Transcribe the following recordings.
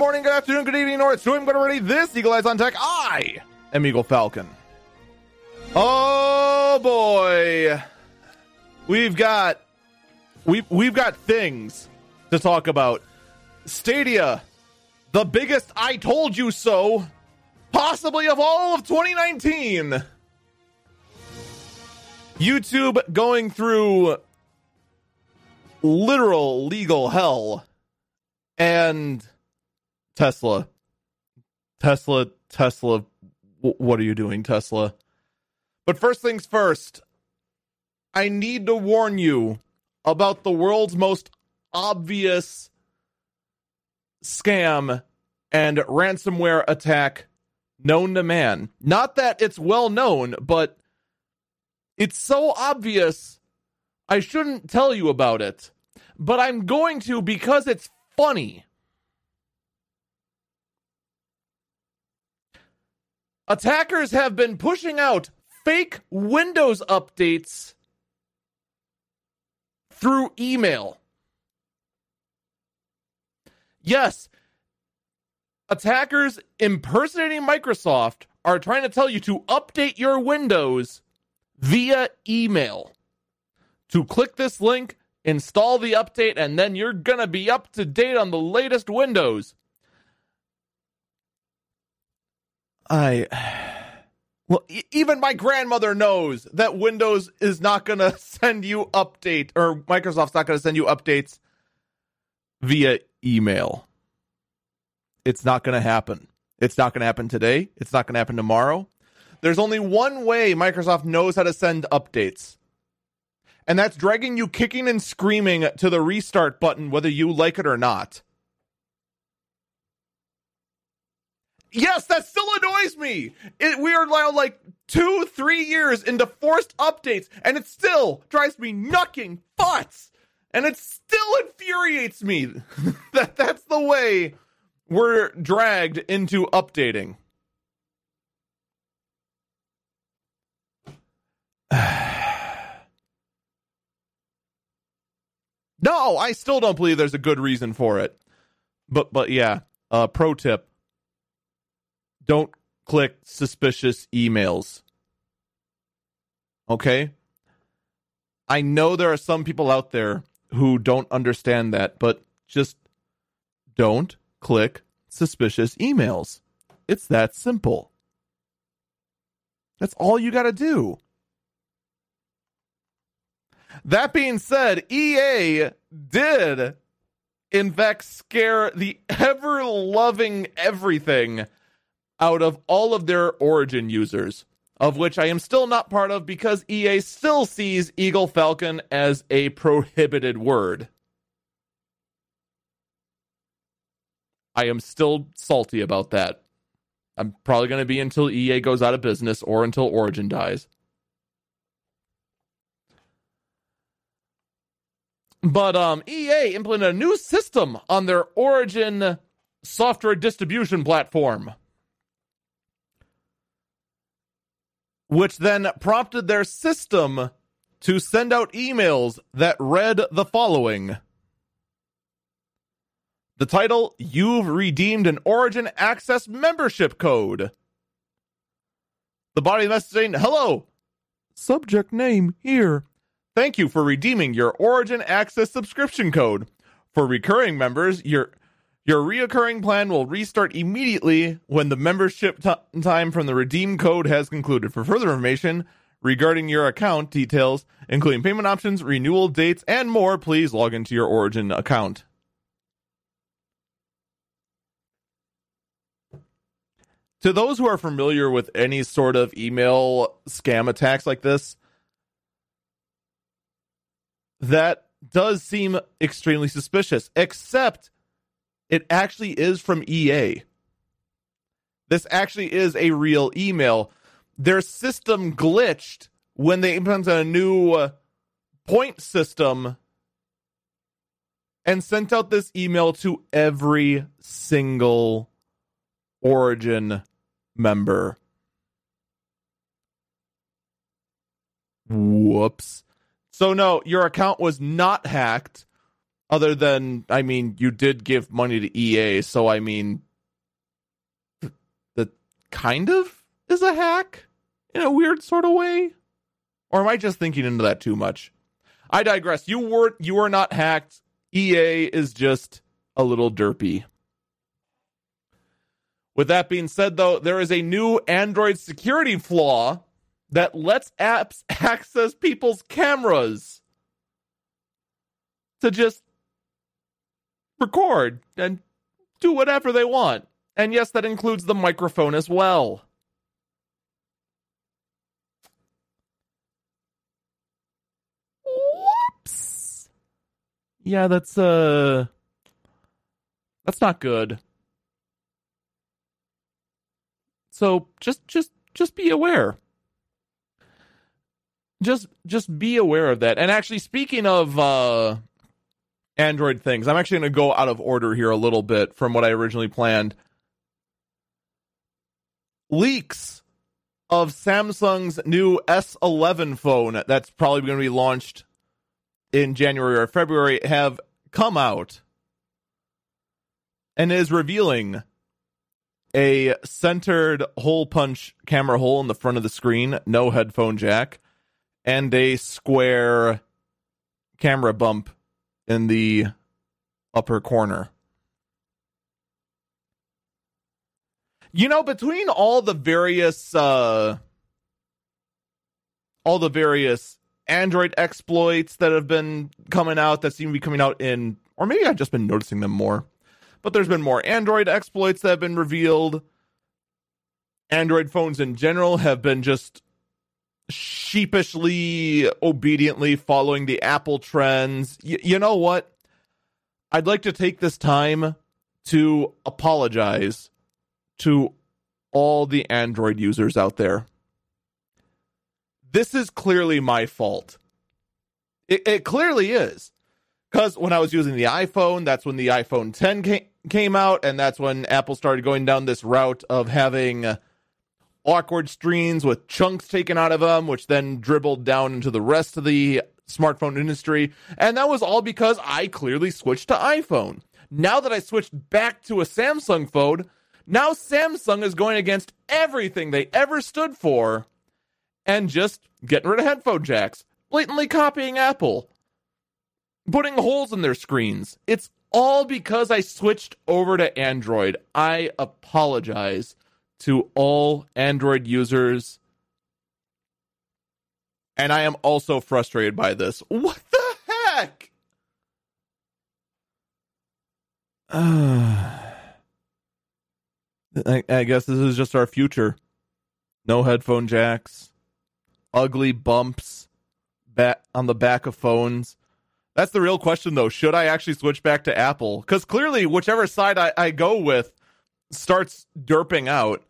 Morning, good afternoon, good evening, or it's doing good already. This Eagle Eyes on Tech. I am Eagle Falcon. Oh boy, we've got we we've got things to talk about. Stadia, the biggest I told you so, possibly of all of 2019. YouTube going through literal legal hell and Tesla. Tesla, Tesla, w- what are you doing, Tesla? But first things first, I need to warn you about the world's most obvious scam and ransomware attack known to man. Not that it's well known, but it's so obvious I shouldn't tell you about it. But I'm going to because it's funny. Attackers have been pushing out fake Windows updates through email. Yes, attackers impersonating Microsoft are trying to tell you to update your Windows via email. To click this link, install the update, and then you're going to be up to date on the latest Windows. I. Well, e- even my grandmother knows that Windows is not going to send you update, or Microsoft's not going to send you updates via email. It's not going to happen. It's not going to happen today. It's not going to happen tomorrow. There's only one way Microsoft knows how to send updates, and that's dragging you kicking and screaming to the restart button, whether you like it or not. Yes, that still annoys me. It, we are now like two, three years into forced updates, and it still drives me knucking butts. And it still infuriates me that that's the way we're dragged into updating. no, I still don't believe there's a good reason for it. But but yeah, uh, pro tip: don't click suspicious emails. Okay? I know there are some people out there who don't understand that, but just don't click suspicious emails. It's that simple. That's all you got to do. That being said, EA did, in fact, scare the ever loving everything out of all of their Origin users, of which I am still not part of because EA still sees Eagle Falcon as a prohibited word. I am still salty about that. I'm probably going to be until EA goes out of business or until Origin dies. But um, EA implemented a new system on their Origin software distribution platform. Which then prompted their system to send out emails that read the following The title You've redeemed an Origin Access membership code. The body message saying, Hello, subject name here. Thank you for redeeming your Origin Access subscription code. For recurring members, your your reoccurring plan will restart immediately when the membership t- time from the redeem code has concluded. For further information regarding your account details, including payment options, renewal dates, and more, please log into your Origin account. To those who are familiar with any sort of email scam attacks like this, that does seem extremely suspicious, except it actually is from EA. This actually is a real email. Their system glitched when they implemented a new uh, point system and sent out this email to every single Origin member. Whoops. So, no, your account was not hacked, other than, I mean, you did give money to EA, so I mean, that kind of is a hack in a weird sort of way. Or am I just thinking into that too much? I digress. You were you were not hacked. EA is just a little derpy. With that being said, though, there is a new Android security flaw that lets apps access people's cameras to just record and do whatever they want. And yes, that includes the microphone as well. Whoops. Yeah, that's uh that's not good. So just just just be aware. Just just be aware of that. And actually speaking of uh Android things, I'm actually going to go out of order here a little bit from what I originally planned. Leaks of Samsung's new S11 phone that's probably going to be launched in January or February have come out and is revealing a centered hole punch camera hole in the front of the screen, no headphone jack, and a square camera bump in the upper corner. You know, between all the various uh all the various Android exploits that have been coming out that seem to be coming out in or maybe I've just been noticing them more but there's been more Android exploits that have been revealed. Android phones in general have been just sheepishly, obediently following the Apple trends. Y- you know what? I'd like to take this time to apologize to all the Android users out there. This is clearly my fault. It, it clearly is. Because when I was using the iPhone, that's when the iPhone 10 came, came out, and that's when Apple started going down this route of having awkward screens with chunks taken out of them, which then dribbled down into the rest of the smartphone industry. And that was all because I clearly switched to iPhone. Now that I switched back to a Samsung phone, now Samsung is going against everything they ever stood for and just getting rid of headphone jacks, blatantly copying Apple, putting holes in their screens. It's all because I switched over to Android. I apologize to all Android users. And I am also frustrated by this. What the heck? Uh, I, I guess this is just our future. No headphone jacks, ugly bumps back on the back of phones that's the real question, though. Should I actually switch back to Apple? Because clearly, whichever side I, I go with starts derping out.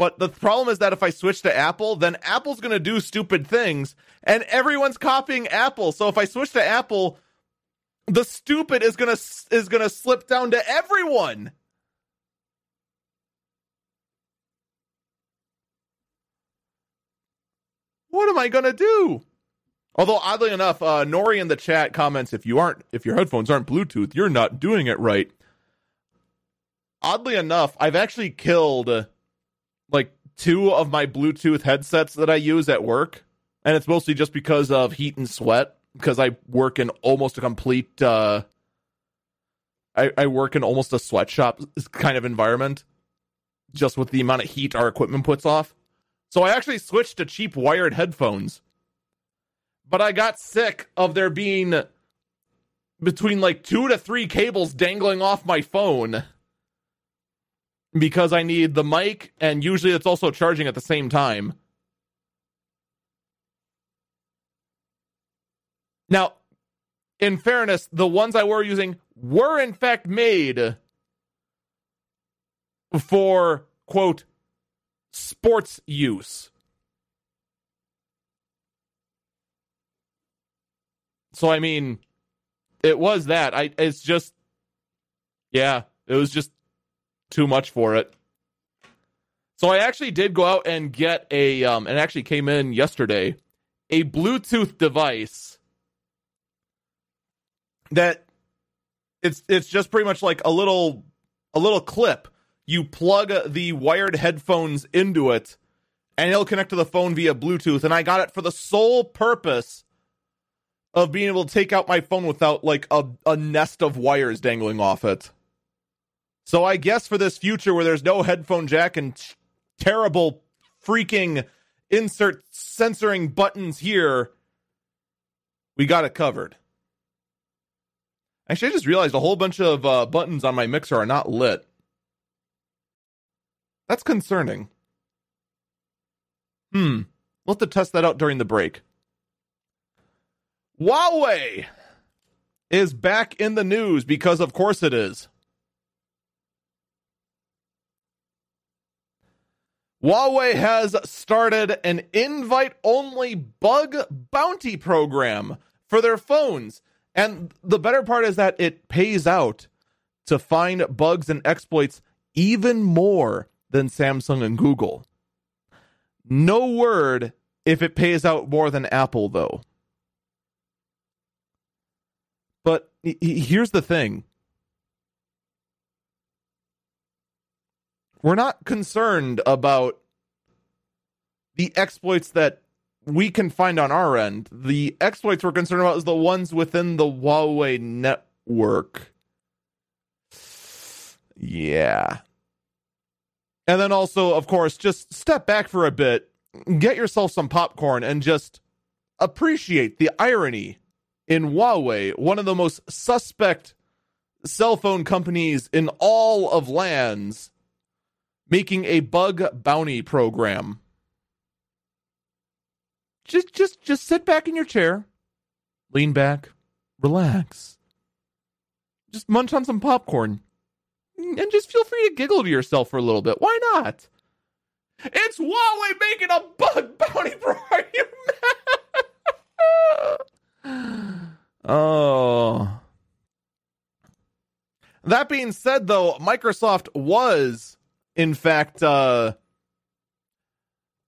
But the problem is that if I switch to Apple, then Apple's going to do stupid things, and everyone's copying Apple. So if I switch to Apple, the stupid is going to is going to slip down to everyone. What am I going to do? Although oddly enough, uh, Nori in the chat comments if you aren't if your headphones aren't Bluetooth, you're not doing it right. Oddly enough, I've actually killed like two of my Bluetooth headsets that I use at work, and it's mostly just because of heat and sweat. Because I work in almost a complete, uh, I, I work in almost a sweatshop kind of environment, just with the amount of heat our equipment puts off. So I actually switched to cheap wired headphones but I got sick of there being between like two to three cables dangling off my phone. Because I need the mic, and usually it's also charging at the same time. Now, in fairness, the ones I were using were in fact made for, quote, sports use. So, I mean, it was that. I, it's just, yeah, it was just too much for it. So I actually did go out and get a, um, and actually came in yesterday, a Bluetooth device that it's it's just pretty much like a little a little clip. You plug the wired headphones into it, and it'll connect to the phone via Bluetooth. And I got it for the sole purpose of being able to take out my phone without like a, a nest of wires dangling off it. So I guess for this future where there's no headphone jack and t- terrible freaking insert censoring buttons here, we got it covered. Actually, I just realized a whole bunch of uh, buttons on my mixer are not lit. That's concerning. Hmm. We'll have to test that out during the break. Huawei is back in the news because, of course, it is. Huawei has started an invite only bug bounty program for their phones. And the better part is that it pays out to find bugs and exploits even more than Samsung and Google. No word if it pays out more than Apple, though. But here's the thing we're not concerned about the exploits that we can find on our end. The exploits we're concerned about is the ones within the Huawei network. Yeah. And then also, of course, just step back for a bit, get yourself some popcorn, and just appreciate the irony in Huawei, one of the most suspect cell phone companies in all of lands, making a bug bounty program just just just sit back in your chair, lean back, relax. Just munch on some popcorn. And just feel free to giggle to yourself for a little bit. Why not? It's Huawei making a bug bounty program. oh. That being said, though, Microsoft was, in fact, uh,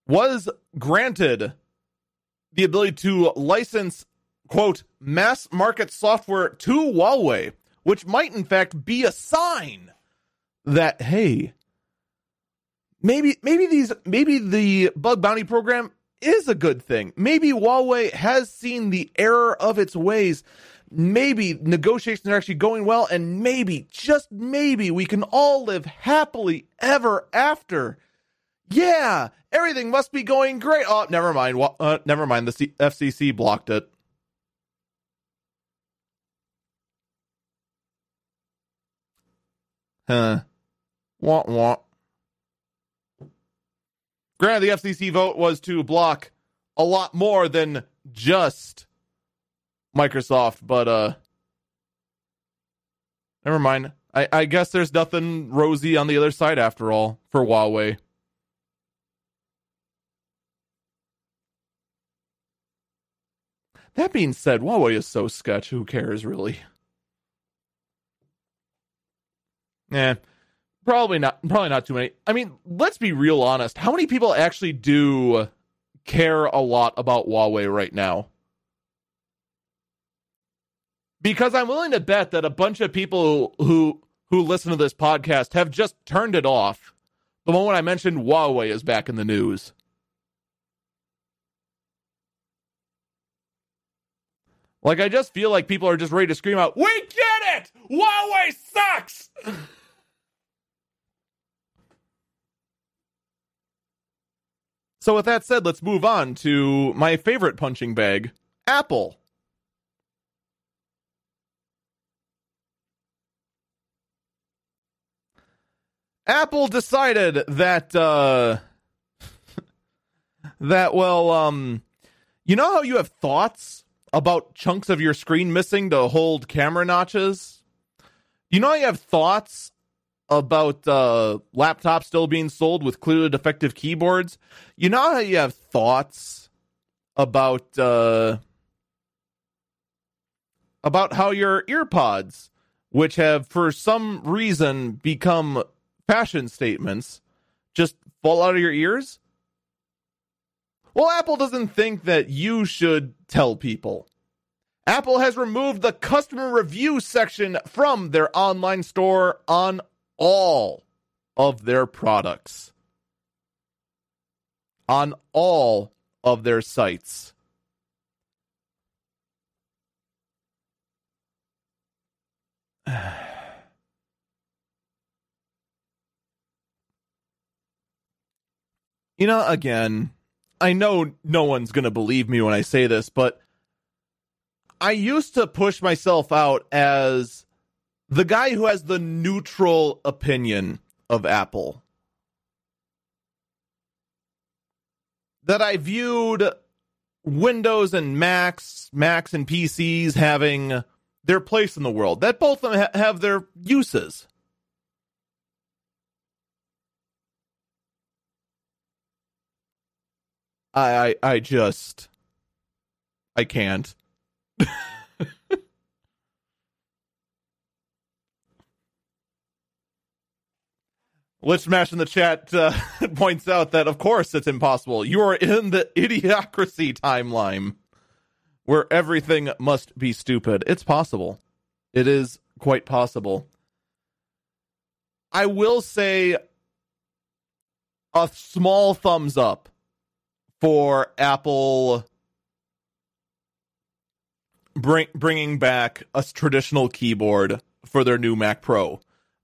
was granted the ability to license, quote, mass market software to Huawei, which might in fact be a sign that, hey, maybe maybe these maybe the bug bounty program is a good thing. Maybe Huawei has seen the error of its ways. Maybe negotiations are actually going well, and maybe, just maybe, we can all live happily ever after. Yeah, Everything must be going great. Oh, never mind. Uh, never mind. The FCC blocked it. Huh. Wah wah. Granted, the FCC vote was to block a lot more than just Microsoft, but uh, never mind. I, I guess there's nothing rosy on the other side after all for Huawei. That being said, Huawei is so sketch. Who cares, really? Yeah, probably not. Probably not too many. I mean, let's be real honest. How many people actually do care a lot about Huawei right now? Because I'm willing to bet that a bunch of people who who listen to this podcast have just turned it off the moment I mentioned Huawei is back in the news. Like, I just feel like people are just ready to scream out, We get it! Huawei sucks! so, with that said, let's move on to my favorite punching bag Apple. Apple decided that uh that well um you know how you have thoughts about chunks of your screen missing to hold camera notches? You know how you have thoughts about uh laptops still being sold with clearly defective keyboards? You know how you have thoughts about uh about how your earpods which have for some reason become fashion statements just fall out of your ears? Well, Apple doesn't think that you should tell people. Apple has removed the customer review section from their online store on all of their products. On all of their sites. you know, again, I know no one's going to believe me when I say this, but I used to push myself out as the guy who has the neutral opinion of Apple. That I viewed Windows and Macs, Macs and PCs having their place in the world. That both of them ha- have their uses. I, I I just I can't. Let's Smash in the chat uh, points out that, of course, it's impossible. You are in the idiocracy timeline where everything must be stupid. It's possible. It is quite possible. I will say a small thumbs up for Apple bring, bringing back a traditional keyboard for their new Mac Pro.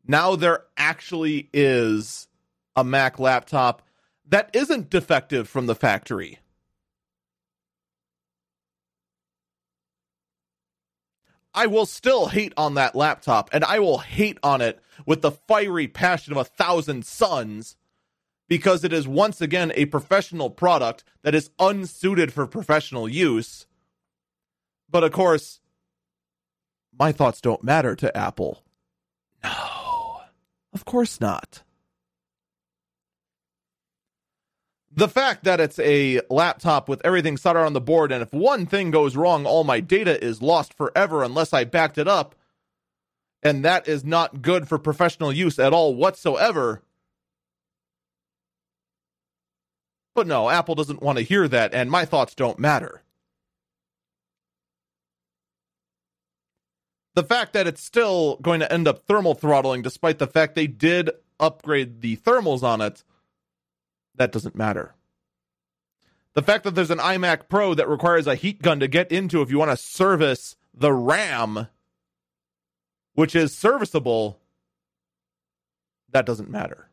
Now there actually is a Mac laptop that isn't defective from the factory. I will still hate on that laptop, and I will hate on it with the fiery passion of a thousand suns because it is once again a professional product that is unsuited for professional use. But of course, my thoughts don't matter to Apple. No, of course not. The fact that it's a laptop with everything soldered on the board, and if one thing goes wrong, all my data is lost forever unless I backed it up, and that is not good for professional use at all whatsoever But no, Apple doesn't want to hear that, and my thoughts don't matter. The fact that it's still going to end up thermal throttling, despite the fact they did upgrade the thermals on it, that doesn't matter. The fact that there's an iMac Pro that requires a heat gun to get into if you want to service the RAM, which is serviceable, that doesn't matter.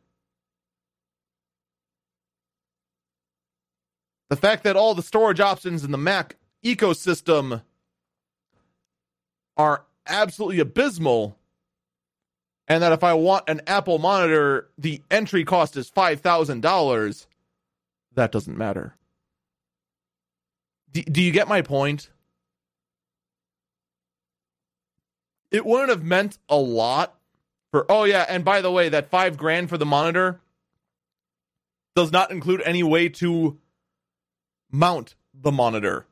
The fact that all the storage options in the Mac ecosystem are absolutely abysmal, and that if I want an Apple monitor, the entry cost is $5,000, that doesn't matter. D- do you get my point? It wouldn't have meant a lot for, oh, yeah, and by the way, that five grand for the monitor does not include any way to mount the monitor.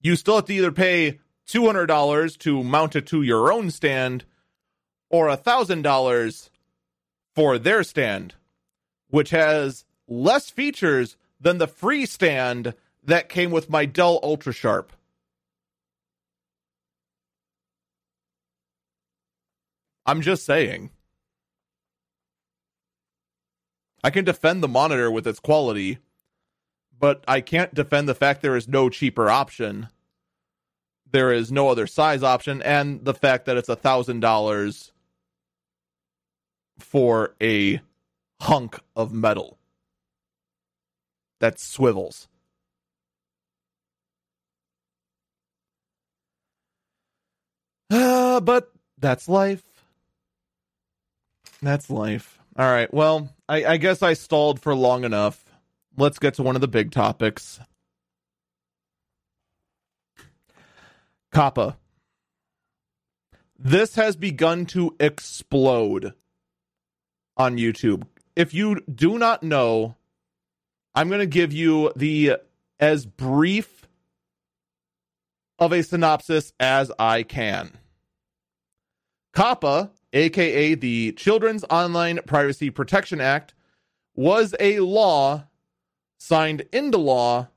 You still have to either pay $200 to mount it to your own stand or $1,000 for their stand, which has less features than the free stand that came with my Dell Ultra Sharp. I'm just saying. I can defend the monitor with its quality, but I can't defend the fact there is no cheaper option. There is no other size option, and the fact that it's a thousand dollars for a hunk of metal that swivels. Uh, but that's life. That's life. All right. Well, I, I guess I stalled for long enough. Let's get to one of the big topics. COPPA. This has begun to explode on YouTube. If you do not know, I'm going to give you the as brief of a synopsis as I can. COPPA, aka the Children's Online Privacy Protection Act, was a law signed into law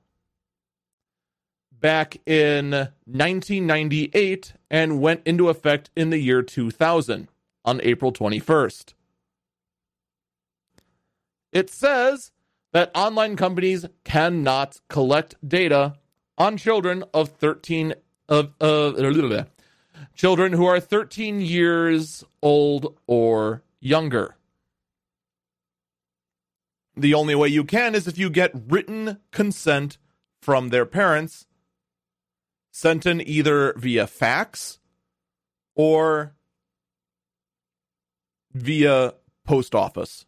back in 1998 and went into effect in the year 2000 on April 21st. It says that online companies cannot collect data on children of 13 of uh, children who are 13 years old or younger. The only way you can is if you get written consent from their parents sent in either via fax or via post office.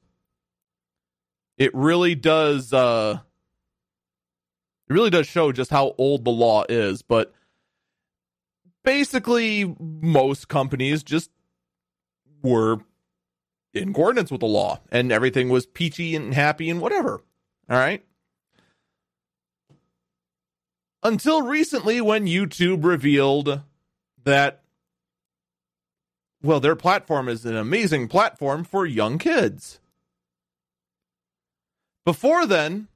It really does uh it really does show just how old the law is, but basically most companies just were in accordance with the law and everything was peachy and happy and whatever. All right. Until recently, when YouTube revealed that, well, their platform is an amazing platform for young kids. Before then,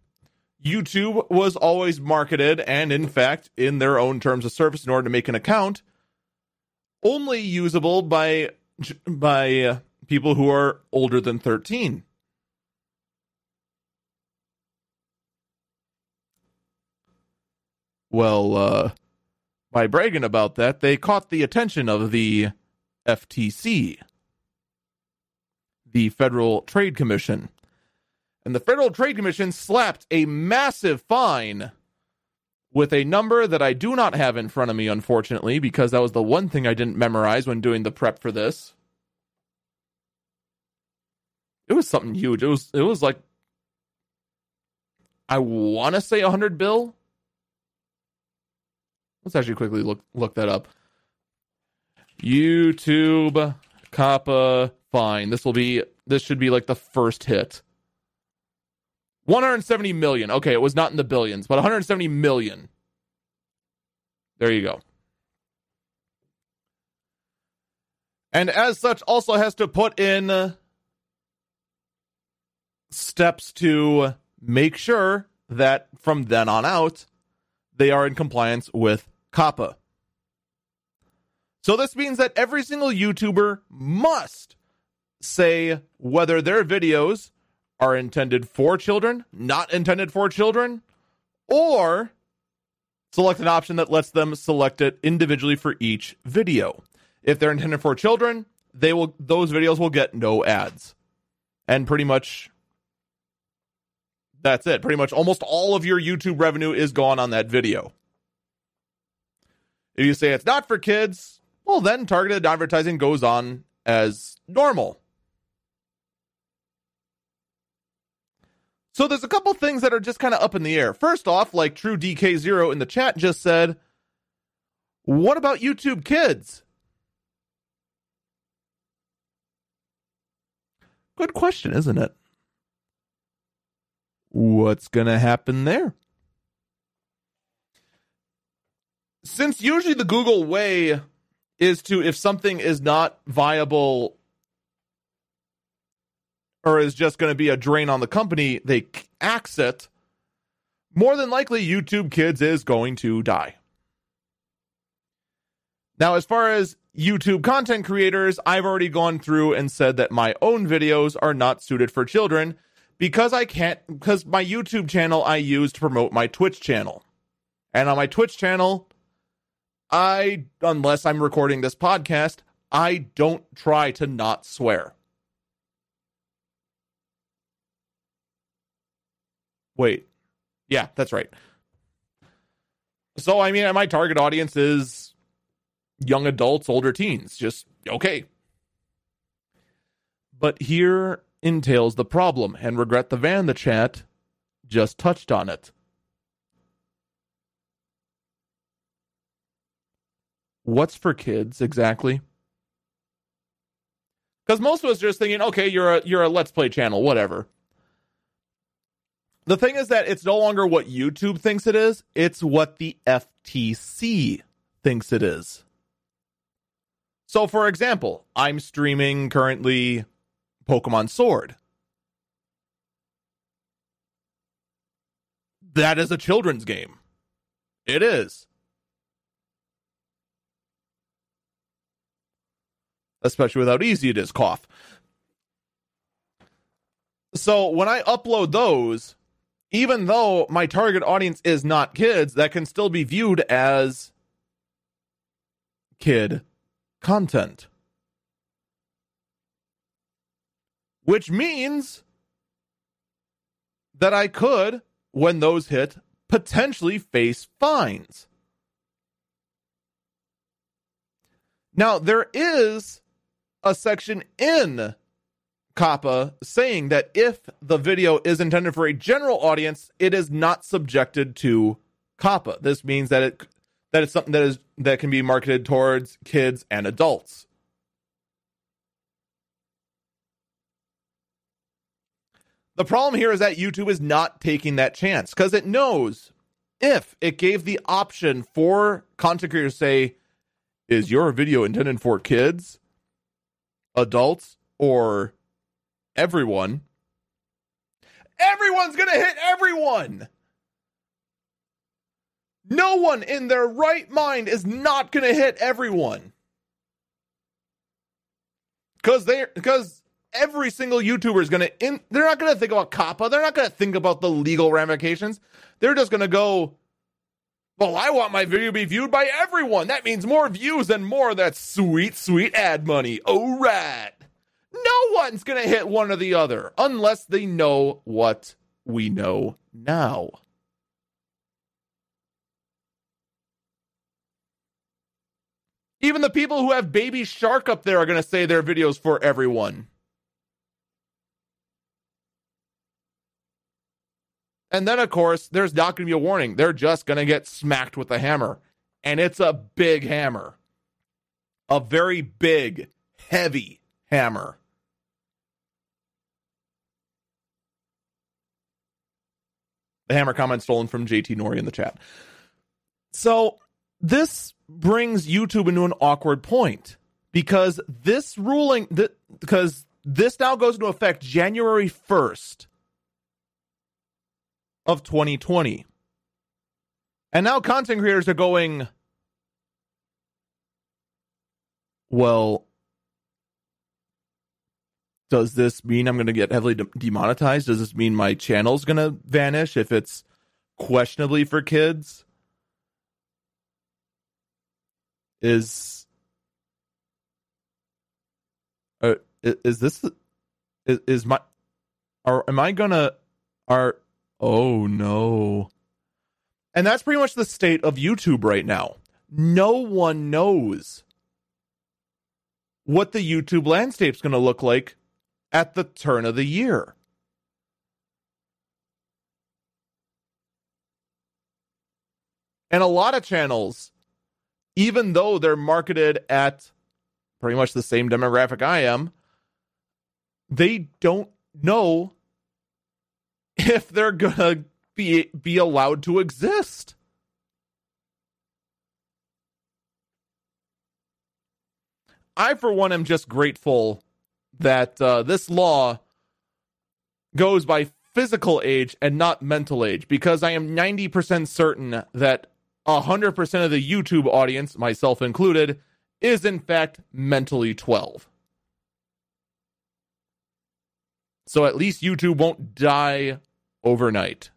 YouTube was always marketed, and in fact, in their own terms of service, in order to make an account, only usable by by uh, people who are older than 13. Well, uh, by bragging about that, they caught the attention of the FTC, the Federal Trade Commission. And the Federal Trade Commission slapped a massive fine with a number that I do not have in front of me, unfortunately, because that was the one thing I didn't memorize when doing the prep for this. It was something huge. It was it was like I want to say a hundred bill. Let's actually quickly look look that up. YouTube COPPA fine. This will be this should be like the first hit. 170 million. Okay, it was not in the billions, but 170 million. There you go. And as such, also has to put in steps to make sure that from then on out, they are in compliance with COPPA. So this means that every single YouTuber must say whether their videos are intended for children, not intended for children, or select an option that lets them select it individually for each video. If they're intended for children, they will those videos will get no ads. And pretty much that's it. Pretty much almost all of your YouTube revenue is gone on that video. If you say it's not for kids, well then targeted advertising goes on as normal. So there's a couple things that are just kind of up in the air. First off, like True DK0 in the chat just said, what about YouTube Kids? Good question, isn't it? What's going to happen there? Since usually the Google way is to, if something is not viable or is just going to be a drain on the company, they axe it, more than likely YouTube Kids is going to die. Now, as far as YouTube content creators, I've already gone through and said that my own videos are not suited for children because I can't, because my YouTube channel I use to promote my Twitch channel. And on my Twitch channel, I, unless I'm recording this podcast, I don't try to not swear. Wait. Yeah, that's right. So, I mean, my target audience is young adults, older teens. Just okay. But here entails the problem, and regret the van the chat just touched on it. What's for kids exactly? Because most of us are just thinking, okay, you're a you're a let's play channel, whatever. The thing is that it's no longer what YouTube thinks it is, it's what the FTC thinks it is. So, for example, I'm streaming currently Pokemon Sword. That is a children's game. It is. Especially without easy it is cough. So when I upload those, even though my target audience is not kids, that can still be viewed as kid content. Which means that I could, when those hit, potentially face fines. Now, there is a section in COPPA saying that if the video is intended for a general audience, it is not subjected to COPPA. This means that it that it's something that is that can be marketed towards kids and adults. The problem here is that YouTube is not taking that chance because it knows if it gave the option for content creators to say, is your video intended for kids, adults, or everyone? Everyone's going to hit everyone. No one in their right mind is not going to hit everyone. Cuz they cuz every single YouTuber is going to they're not going to think about COPPA, they're not going to think about the legal ramifications. They're just going to go well, I want my video to be viewed by everyone. That means more views and more of that sweet, sweet ad money. Oh, right. No one's going to hit one or the other unless they know what we know now. Even the people who have Baby Shark up there are going to say their videos for everyone. And then, of course, there's not going to be a warning. They're just going to get smacked with a hammer. And it's a big hammer. A very big, heavy hammer. The hammer comment stolen from JT Nori in the chat. So this brings YouTube into an awkward point because this ruling that because this now goes into effect January 1st of 2020. And now content creators are going well does this mean I'm going to get heavily de- demonetized? Does this mean my channel's going to vanish if it's questionably for kids? is uh, is this is, is my are am I gonna are oh no and that's pretty much the state of YouTube right now. No one knows what the YouTube landscape's going to look like at the turn of the year. And a lot of channels even though they're marketed at pretty much the same demographic I am, they don't know if they're gonna be be allowed to exist. I, for one, am just grateful that uh, this law goes by physical age and not mental age because I am 90% certain that 100% of the YouTube audience, myself included, is in fact mentally 12. So at least YouTube won't die overnight.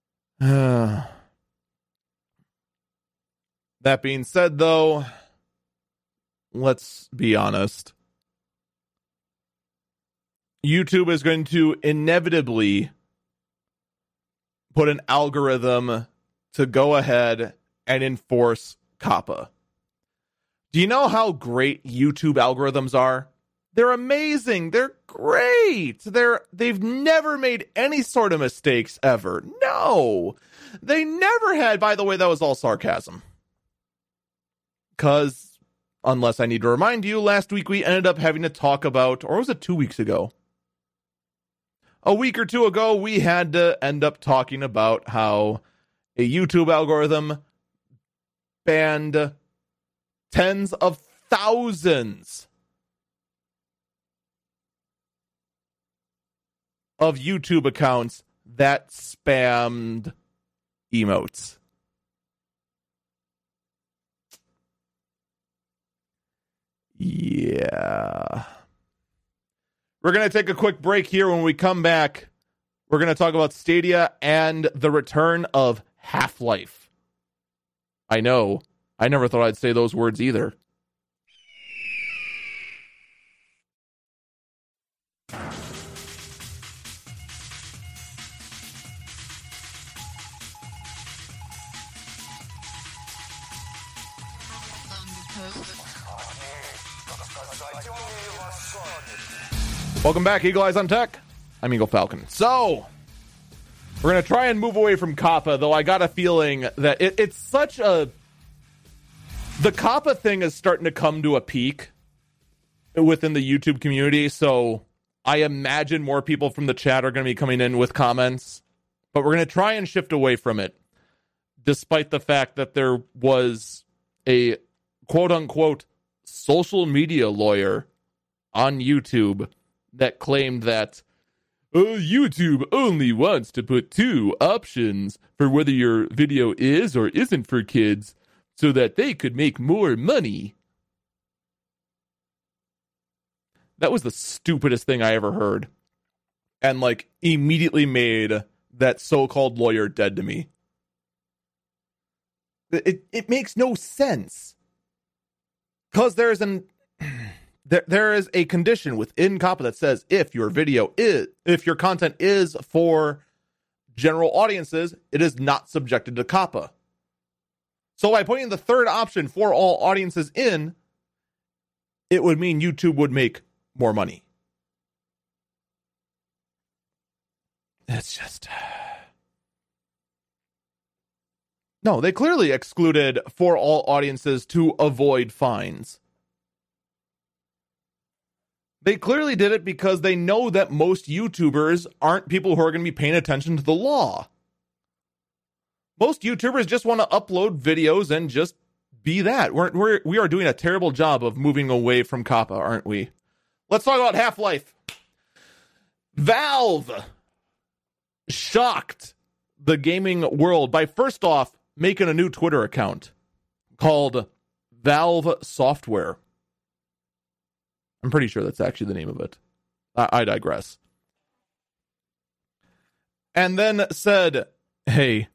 that being said, though, let's be honest. YouTube is going to inevitably put an algorithm to go ahead and enforce COPPA. Do you know how great YouTube algorithms are? They're amazing. They're great. They're they've never made any sort of mistakes ever. No. They never had, by the way, that was all sarcasm. Cuz unless I need to remind you, last week we ended up having to talk about or was it 2 weeks ago? A week or two ago we had to end up talking about how a YouTube algorithm banned tens of thousands of YouTube accounts that spammed emotes. Yeah. We're going to take a quick break here. When we come back, we're going to talk about Stadia and the return of Half Life. I know. I never thought I'd say those words either. Welcome back, Eagle Eyes on Tech. I'm Eagle Falcon. So, we're going to try and move away from COPPA, though I got a feeling that it, it's such a. The COPPA thing is starting to come to a peak within the YouTube community, so I imagine more people from the chat are going to be coming in with comments, but we're going to try and shift away from it, despite the fact that there was a quote unquote social media lawyer on YouTube that claimed that oh, YouTube only wants to put two options for whether your video is or isn't for kids so that they could make more money. That was the stupidest thing I ever heard. And like immediately made that so-called lawyer dead to me. It it makes no sense. Cuz there's an there, there is a condition within COPPA that says if your video is, if your content is for general audiences, it is not subjected to COPPA. So by putting the third option for all audiences in, it would mean YouTube would make more money. It's just. No, they clearly excluded for all audiences to avoid fines. They clearly did it because they know that most YouTubers aren't people who are going to be paying attention to the law. Most YouTubers just want to upload videos and just be that. We're, we're, we are doing a terrible job of moving away from COPPA, aren't we? Let's talk about Half Life. Valve shocked the gaming world by first off making a new Twitter account called Valve Software. I'm pretty sure that's actually the name of it. I, I digress. And then said, Hey,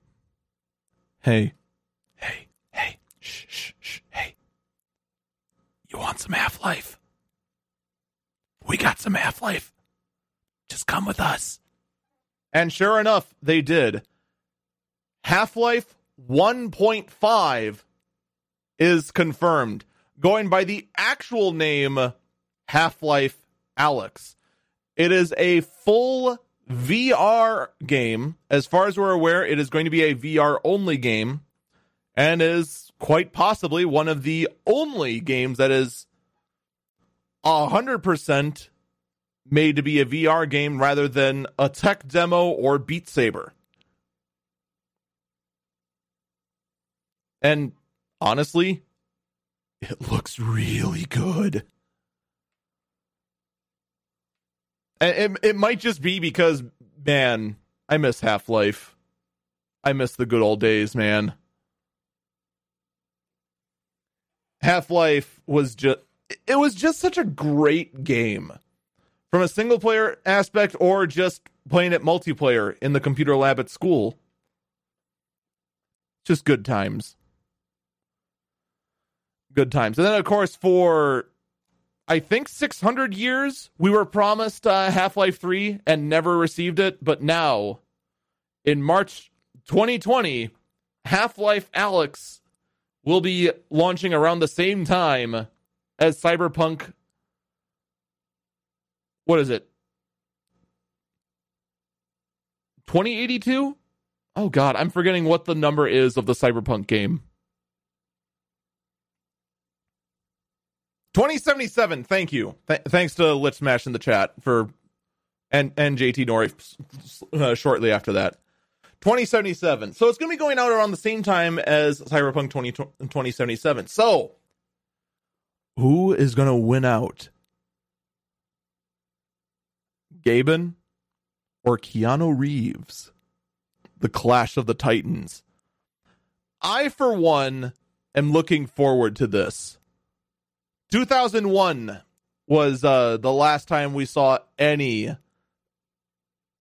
hey, hey, hey, shh, shh, shh, hey. You want some Half Life? We got some Half Life. Just come with us. And sure enough, they did. Half Life 1.5 is confirmed, going by the actual name Half Life Alyx. It is a full VR game. As far as we're aware, it is going to be a VR only game and is quite possibly one of the only games that is 100% made to be a VR game rather than a tech demo or Beat Saber. And honestly, it looks really good. And it, it might just be because, man, I miss Half Life. I miss the good old days, man. Half Life was just it was just such a great game from a single player aspect or just playing it multiplayer in the computer lab at school. Just good times. Good times. And then, of course, for I think 600 years we were promised uh, Half Life 3 and never received it. But now, in March 2020, Half Life Alyx will be launching around the same time as Cyberpunk what is it? 2082? Oh god, I'm forgetting what the number is of the Cyberpunk game. 2077. Thank you. Th- thanks to Lit Smash in the chat for and and JT Nori uh, shortly after that. 2077. So it's going to be going out around the same time as Cyberpunk 20, 2077. So who is going to win out? Gaben or Keanu Reeves? The Clash of the Titans. I, for one, am looking forward to this. 2001 was uh, the last time we saw any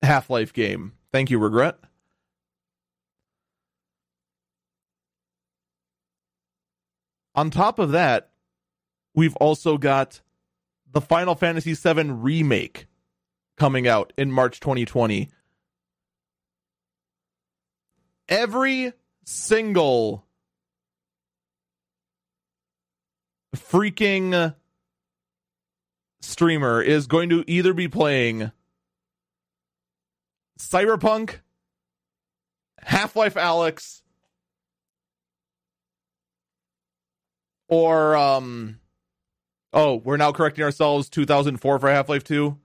Half Life game. Thank you, Regret. On top of that, we've also got the Final Fantasy VII Remake coming out in March 2020. Every single freaking streamer is going to either be playing Cyberpunk, Half Life Alyx, or um oh, we're now correcting ourselves 2004 for Half Life 2.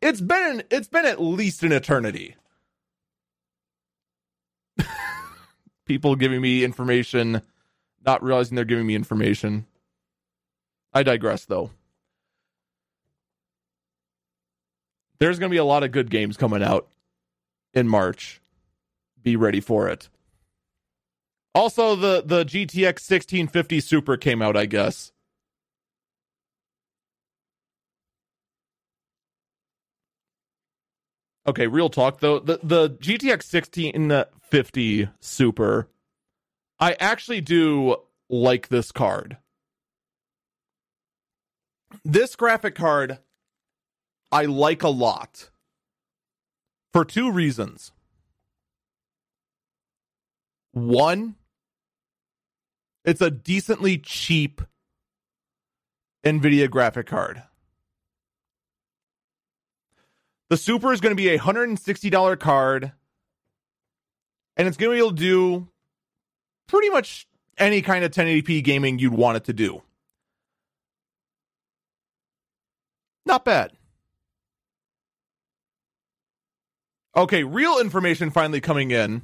It's been it's been at least an eternity. People giving me information, not realizing they're giving me information. I digress though. There's going to be a lot of good games coming out in March. Be ready for it. Also, the the GTX 1650 Super came out, I guess. Okay, real talk though. The the GTX 1650 Super, I actually do like this card. This graphic card I like a lot for two reasons. One, it's a decently cheap NVIDIA graphic card. The Super is going to be a $160 card, and it's going to be able to do pretty much any kind of 1080p gaming you'd want it to do. Not bad. Okay, real information finally coming in.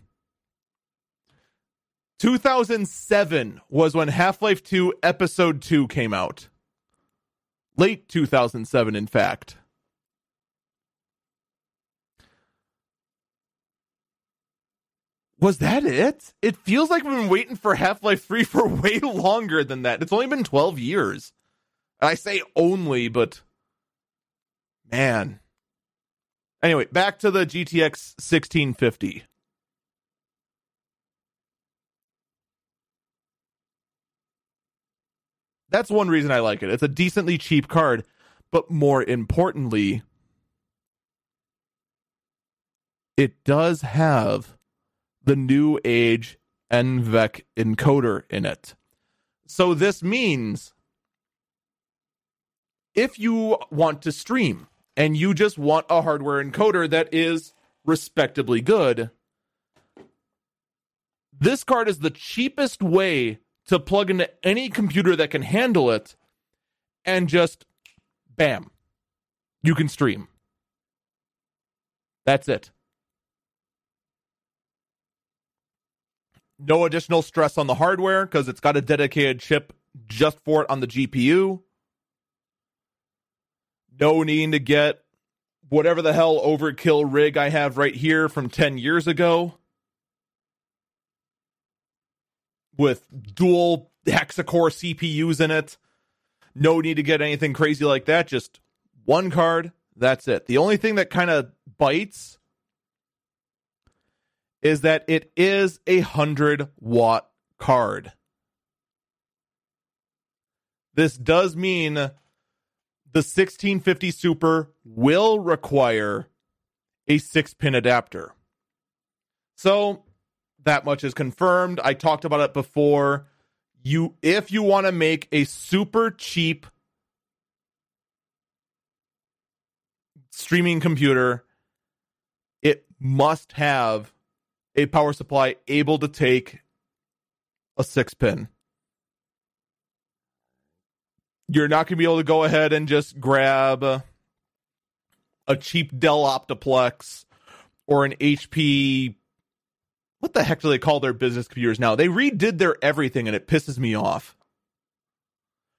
2007 was when Half Life 2 Episode 2 came out. Late 2007, in fact. Was that it? It feels like we've been waiting for Half Life 3 for way longer than that. It's only been 12 years. I say only, but man. Anyway, back to the GTX 1650. That's one reason I like it. It's a decently cheap card, but more importantly, it does have the new age NVENC encoder in it. So this means if you want to stream and you just want a hardware encoder that is respectably good, this card is the cheapest way to plug into any computer that can handle it and just bam, you can stream. That's it. No additional stress on the hardware because it's got a dedicated chip just for it on the GPU no need to get whatever the hell overkill rig I have right here from 10 years ago with dual hexacore CPUs in it. No need to get anything crazy like that. Just one card. That's it. The only thing that kind of bites is that it is a 100 watt card. This does mean the 1650 Super will require a six pin adapter. So that much is confirmed. I talked about it before. You if you want to make a super cheap streaming computer, it must have a power supply able to take a six pin. You're not going to be able to go ahead and just grab a, cheap Dell Optiplex or an HP. What the heck do they call their business computers now? They redid their everything and it pisses me off.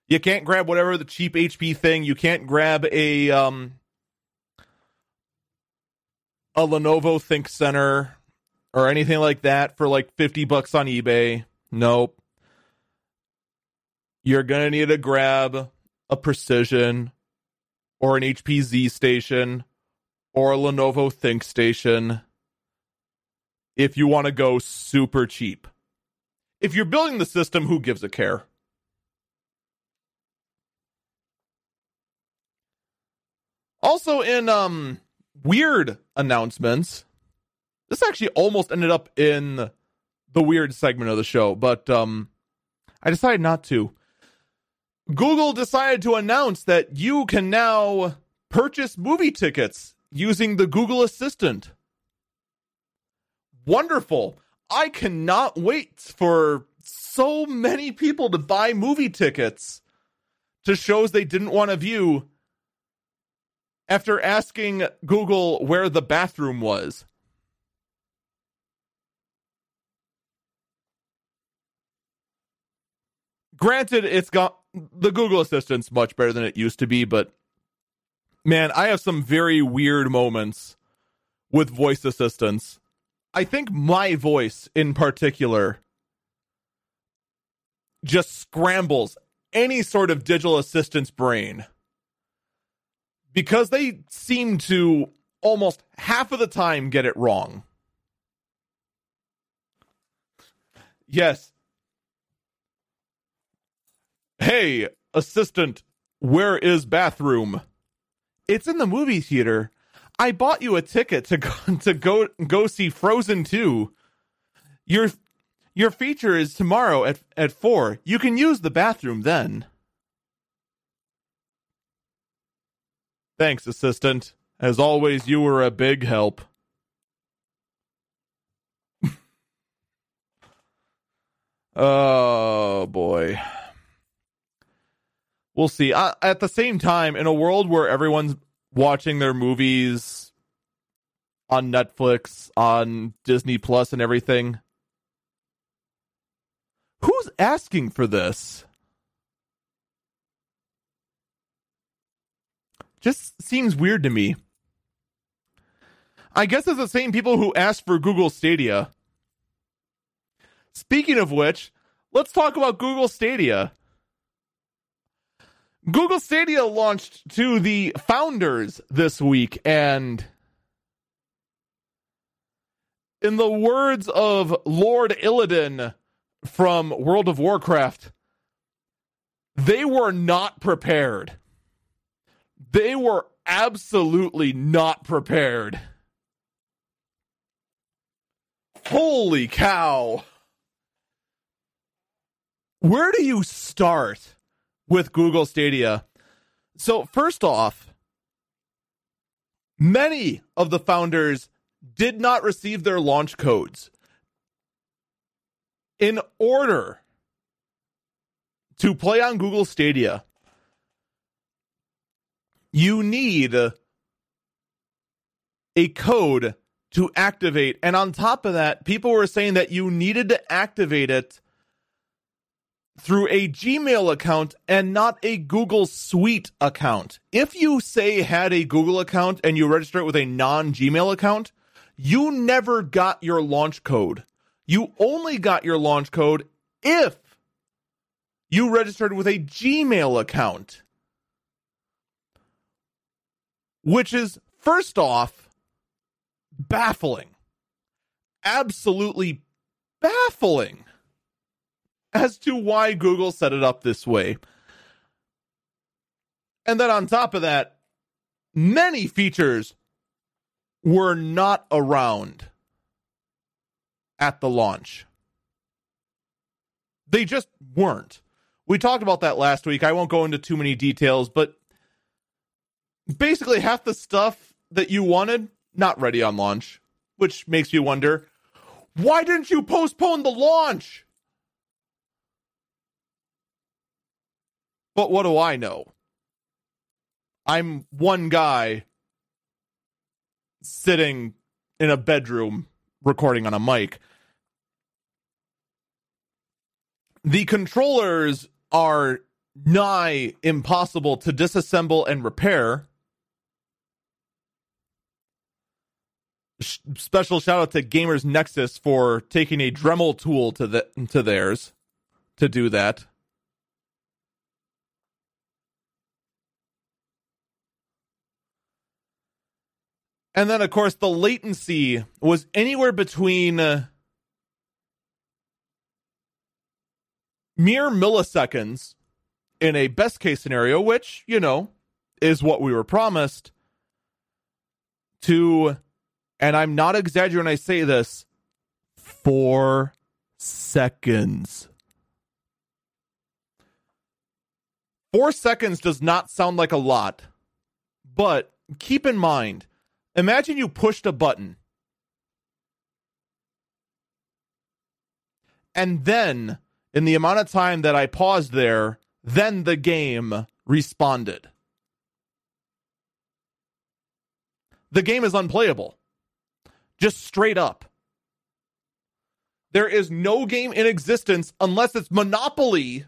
You can't grab whatever the cheap HP thing. You can't grab a um a Lenovo ThinkCentre or anything like that for like 50 bucks on eBay. Nope. You're going to need to grab a Precision or an HP Z station or a Lenovo ThinkStation if you want to go super cheap. If you're building the system, who gives a care? Also in um weird announcements, this actually almost ended up in the weird segment of the show, but um, I decided not to. Google decided to announce that you can now purchase movie tickets using the Google Assistant. Wonderful. I cannot wait for so many people to buy movie tickets to shows they didn't want to view after asking Google where the bathroom was. Granted, it's got the Google Assistant's much better than it used to be, but man, I have some very weird moments with voice assistants. I think my voice in particular just scrambles any sort of digital assistant's brain because they seem to almost half of the time get it wrong. Yes, Hey, assistant, where is bathroom? It's in the movie theater. I bought you a ticket to go to go go see Frozen 2. Your your feature is tomorrow at at 4. You can use the bathroom then. Thanks, assistant. As always, you were a big help. oh boy we'll see. Uh, at the same time, in a world where everyone's watching their movies on Netflix, on Disney Plus, and everything, who's asking for this? Just seems weird to me. I guess it's the same people who asked for Google Stadia. Speaking of which, let's talk about Google Stadia. Google Stadia launched to the founders this week, and in the words of Lord Illidan from World of Warcraft, they were not prepared. They were absolutely not prepared. Holy cow. Where do you start? With Google Stadia. So, first off, many of the founders did not receive their launch codes. In order to play on Google Stadia, you need a code to activate. And on top of that, people were saying that you needed to activate it through a Gmail account and not a Google Suite account. If you say had a Google account and you register it with a non Gmail account, you never got your launch code. You only got your launch code if you registered with a Gmail account. Which is, first off, baffling. Absolutely baffling as to why Google set it up this way. And then on top of that, many features were not around at the launch. They just weren't. We talked about that last week. I won't go into too many details, but basically half the stuff that you wanted, not ready on launch, which makes me wonder why didn't you postpone the launch? But what do I know? I'm one guy sitting in a bedroom recording on a mic. The controllers are nigh impossible to disassemble and repair. Special shout out to Gamers Nexus for taking a Dremel tool to the to theirs to do that. And then, of course, the latency was anywhere between uh, mere milliseconds in a best case scenario, which, you know, is what we were promised, to, and I'm not exaggerating when I say this, four seconds. Four seconds does not sound like a lot, but keep in mind, Imagine you pushed a button. And then, in the amount of time that I paused there, then the game responded. The game is unplayable. Just straight up. There is no game in existence unless it's Monopoly.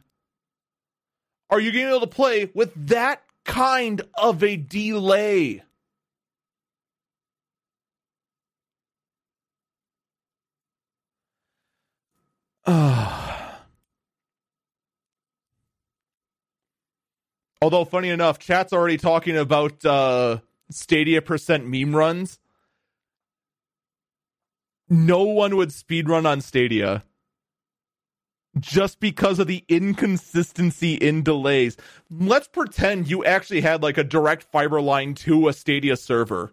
Are you going to be able to play with that kind of a delay? Although funny enough, chat's already talking about uh, Stadia percent meme runs. No one would speedrun on Stadia just because of the inconsistency in delays. Let's pretend you actually had like a direct fiber line to a Stadia server.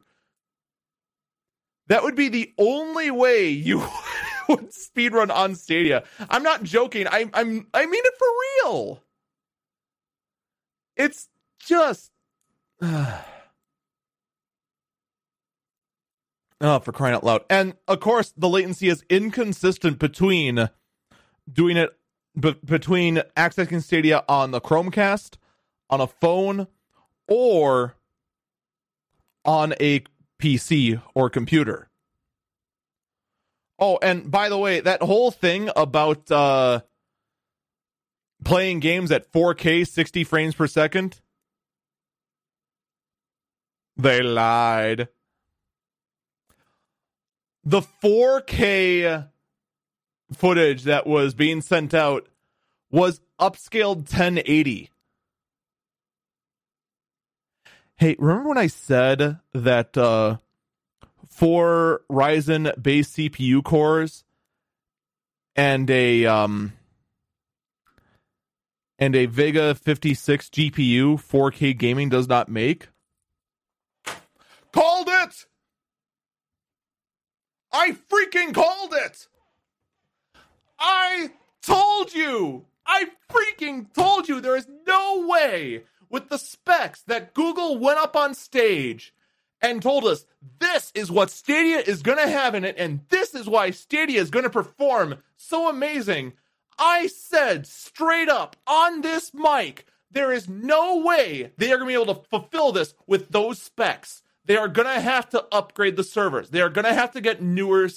That would be the only way you would speedrun on Stadia. I'm not joking. I I'm I mean it for real. It's just Oh, for crying out loud. And of course, the latency is inconsistent between doing it between accessing Stadia on the Chromecast, on a phone, or on a PC or computer. Oh, and by the way, that whole thing about uh, playing games at 4K, 60 frames per second, they lied. The 4K footage that was being sent out was upscaled 1080. Hey, remember when I said that uh, four Ryzen based CPU cores and a um and a Vega 56 GPU 4K gaming does not make. Called it. I freaking called it. I told you. I freaking told you there is no way with the specs that Google went up on stage and told us this is what Stadia is going to have in it, and this is why Stadia is going to perform so amazing. I said straight up on this mic, there is no way they are going to be able to fulfill this with those specs. They are going to have to upgrade the servers. They are going to have to get newer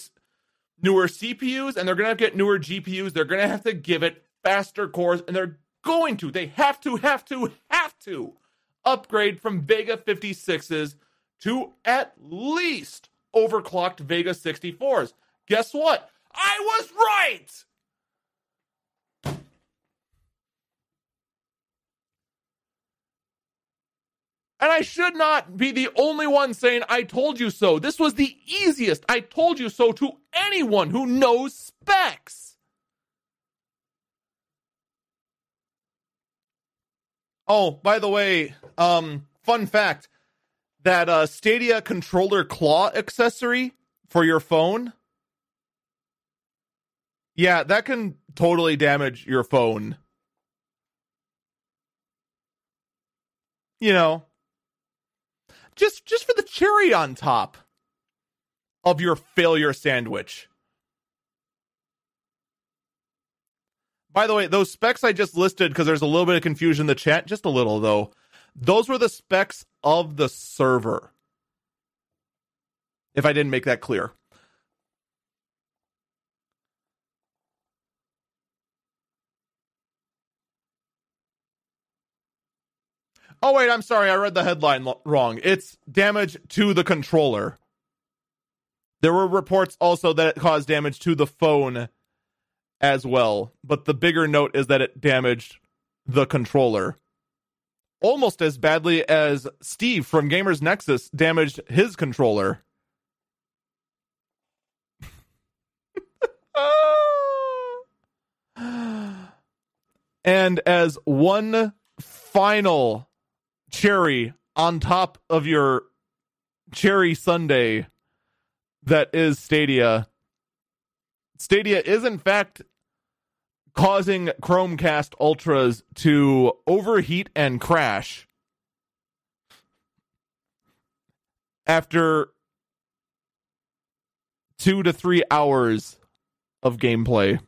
newer CPUs and they're going to get newer GPUs. They're going to have to give it faster cores and they're going to. They have to have to have to upgrade from Vega 56s to at least overclocked Vega 64s. Guess what? I was right! And I should not be the only one saying, I told you so. This was the easiest I told you so to anyone who knows specs. Oh, by the way, um, fun fact that uh, Stadia controller claw accessory for your phone. Yeah, that can totally damage your phone. You know, just just for the cherry on top of your failure sandwich. By the way, those specs I just listed, because there's a little bit of confusion in the chat, just a little though, those were the specs of the server. If I didn't make that clear. Oh, wait, I'm sorry. I read the headline lo- wrong. It's damage to the controller. There were reports also that it caused damage to the phone as well, but the bigger note is that it damaged the controller. Almost as badly as Steve from Gamers Nexus damaged his controller. and as one final cherry on top of your cherry sundae that is Stadia. Stadia is in fact causing Chromecast Ultras to overheat and crash after two to three hours of gameplay.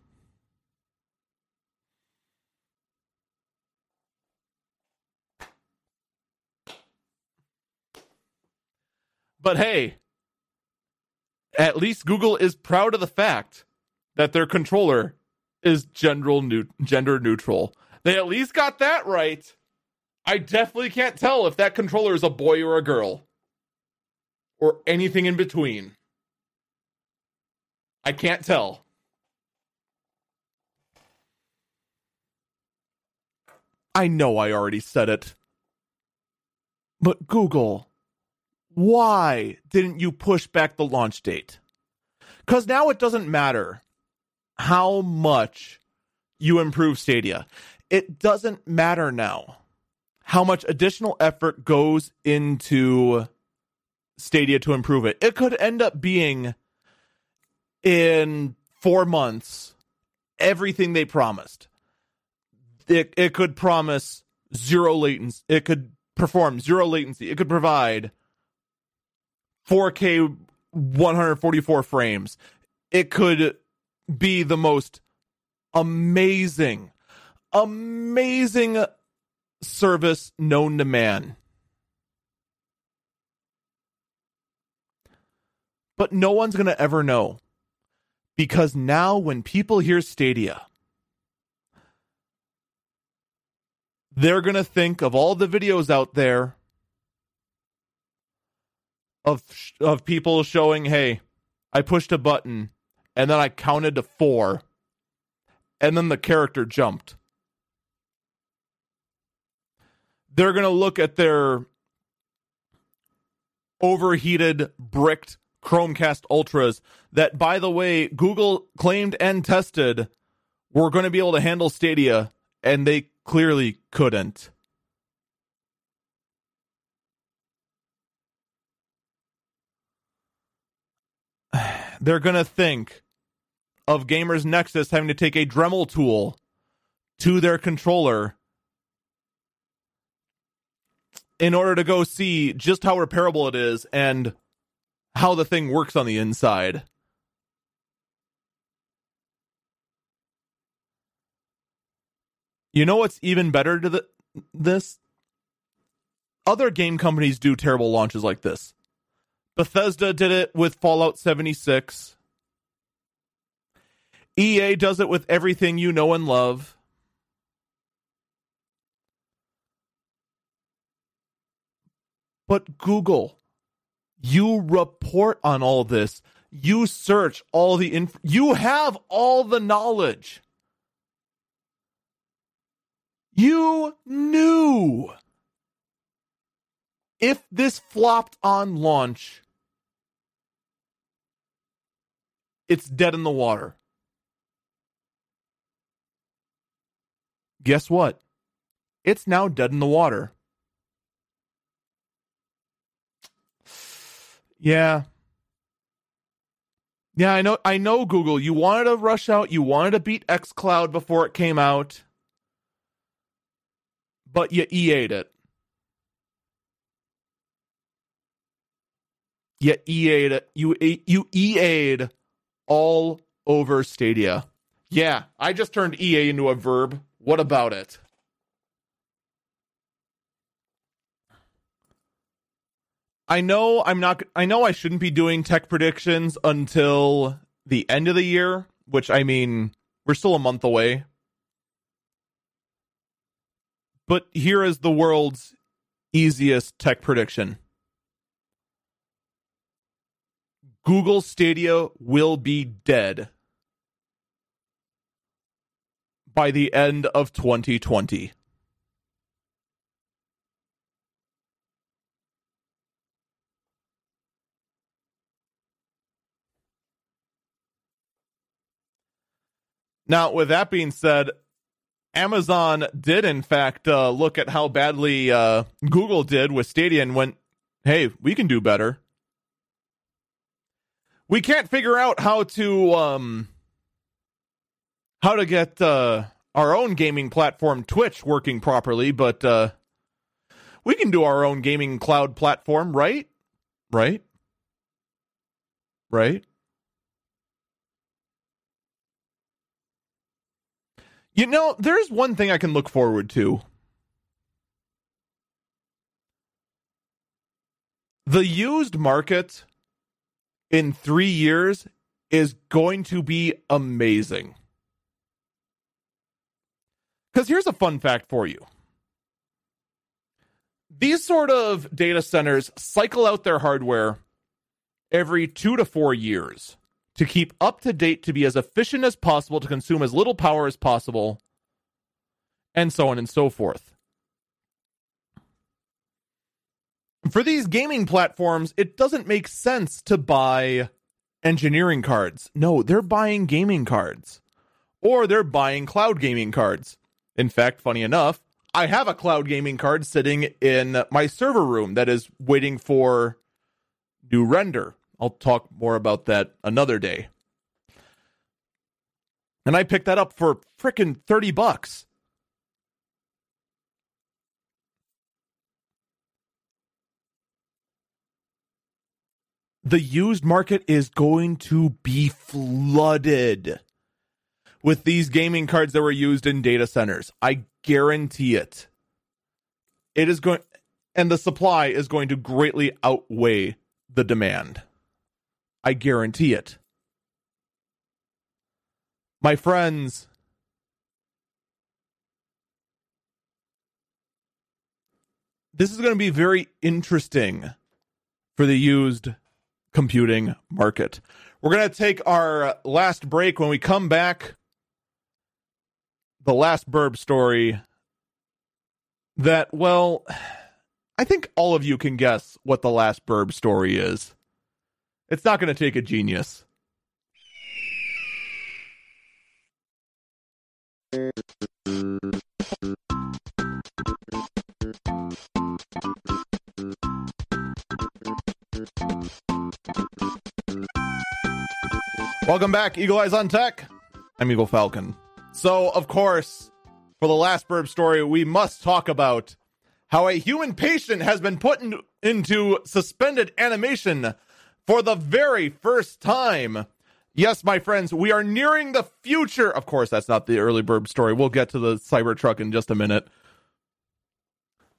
But hey, at least Google is proud of the fact that their controller is gender, gender neutral. They at least got that right. I definitely can't tell if that controller is a boy or a girl or anything in between. I can't tell. I know I already said it. But Google, why didn't you push back the launch date? Because now it doesn't matter how much you improve Stadia. It doesn't matter now how much additional effort goes into Stadia to improve it. It could end up being in four months everything they promised. It, it could promise zero latency. It could perform zero latency. It could provide 4K 144 frames. It could be the most amazing, amazing service known to man. But no one's going to ever know. Because now, when people hear Stadia, they're going to think of all the videos out there of of people showing, "Hey, I pushed a button and then I counted to 4 and then the character jumped." They're going to look at their overheated bricked Chromecast Ultras that by the way Google claimed and tested were going to be able to handle Stadia and they clearly couldn't. They're going to think of Gamers Nexus having to take a Dremel tool to their controller in order to go see just how repairable it is and how the thing works on the inside. You know what's even better to the, this? Other game companies do terrible launches like this. Bethesda did it with Fallout 76. EA does it with everything you know and love. But Google, you report on all this. You search all the inf- you have all the knowledge. You knew if this flopped on launch, it's dead in the water. Guess what? It's now dead in the water. Yeah. Yeah, I know I know Google, you wanted to rush out, you wanted to beat xCloud before it came out. But you EA'd it. You EA'd it. you you EA'd all over Stadia. Yeah, I just turned EA into a verb. What about it? I know I'm not I know I shouldn't be doing tech predictions until the end of the year, which I mean, we're still a month away. But here is the world's easiest tech prediction. Google Stadia will be dead by the end of 2020. Now, with that being said, Amazon did in fact uh, look at how badly uh, Google did with Stadia and went, "Hey, we can do better." We can't figure out how to um, how to get uh, our own gaming platform Twitch working properly, but uh, we can do our own gaming cloud platform, right? Right? Right? You know, there's one thing I can look forward to. The used market in three years is going to be amazing. Because here's a fun fact for you these sort of data centers cycle out their hardware every two to four years to keep up to date, to be as efficient as possible, to consume as little power as possible, and so on and so forth. For these gaming platforms, it doesn't make sense to buy engineering cards. No, they're buying gaming cards. Or they're buying cloud gaming cards. In fact, funny enough, I have a cloud gaming card sitting in my server room that is waiting for new render. I'll talk more about that another day. And I picked that up for frickin' 30 bucks. The used market is going to be flooded with these gaming cards that were used in data centers. I guarantee it. It is going, and the supply is going to greatly outweigh the demand. I guarantee it. My friends, this is going to be very interesting for the used computing market. We're going to take our uh, last break. When we come back, the last burb story that, well, I think all of you can guess what the last burb story is. It's not going to take a genius. Welcome back, Eagle Eyes on Tech. I'm Eagle Falcon. So, of course, for the last burb story, we must talk about how a human patient has been put in, into suspended animation for the very first time. Yes, my friends, we are nearing the future. Of course, that's not the early burb story. We'll get to the Cybertruck in just a minute.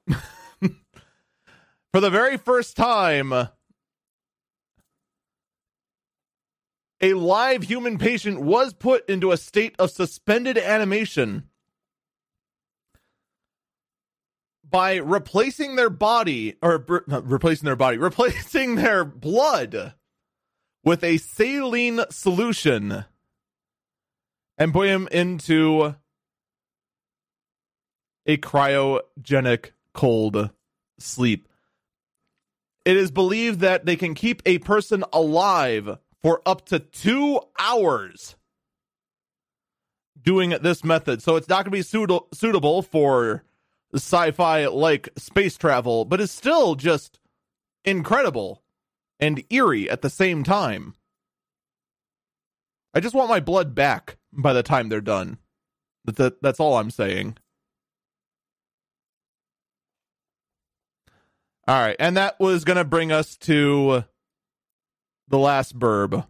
for the very first time, a live human patient was put into a state of suspended animation by replacing their body or replacing their body, replacing their blood with a saline solution and put him into a cryogenic cold sleep. It is believed that they can keep a person alive for up to two hours doing this method. So it's not going to be suit- suitable for sci-fi like space travel, but it's still just incredible and eerie at the same time. I just want my blood back by the time they're done. That, that's all I'm saying. All right, and that was going to bring us to the last burb,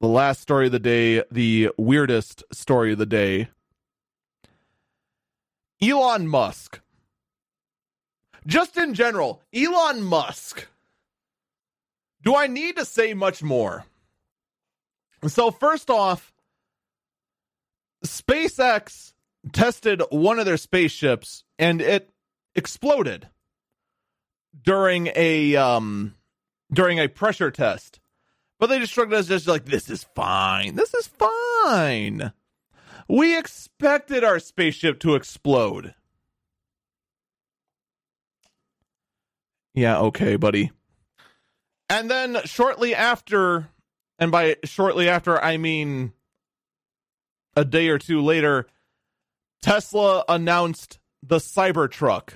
the last story of the day, the weirdest story of the day. Elon Musk. Just in general, Elon Musk. Do I need to say much more? So, first off, SpaceX tested one of their spaceships and it exploded during a um during a pressure test. But they just shrugged us just like this is fine. This is fine. We expected our spaceship to explode. Yeah, okay, buddy. And then shortly after, and by shortly after, I mean a day or two later, Tesla announced the Cybertruck.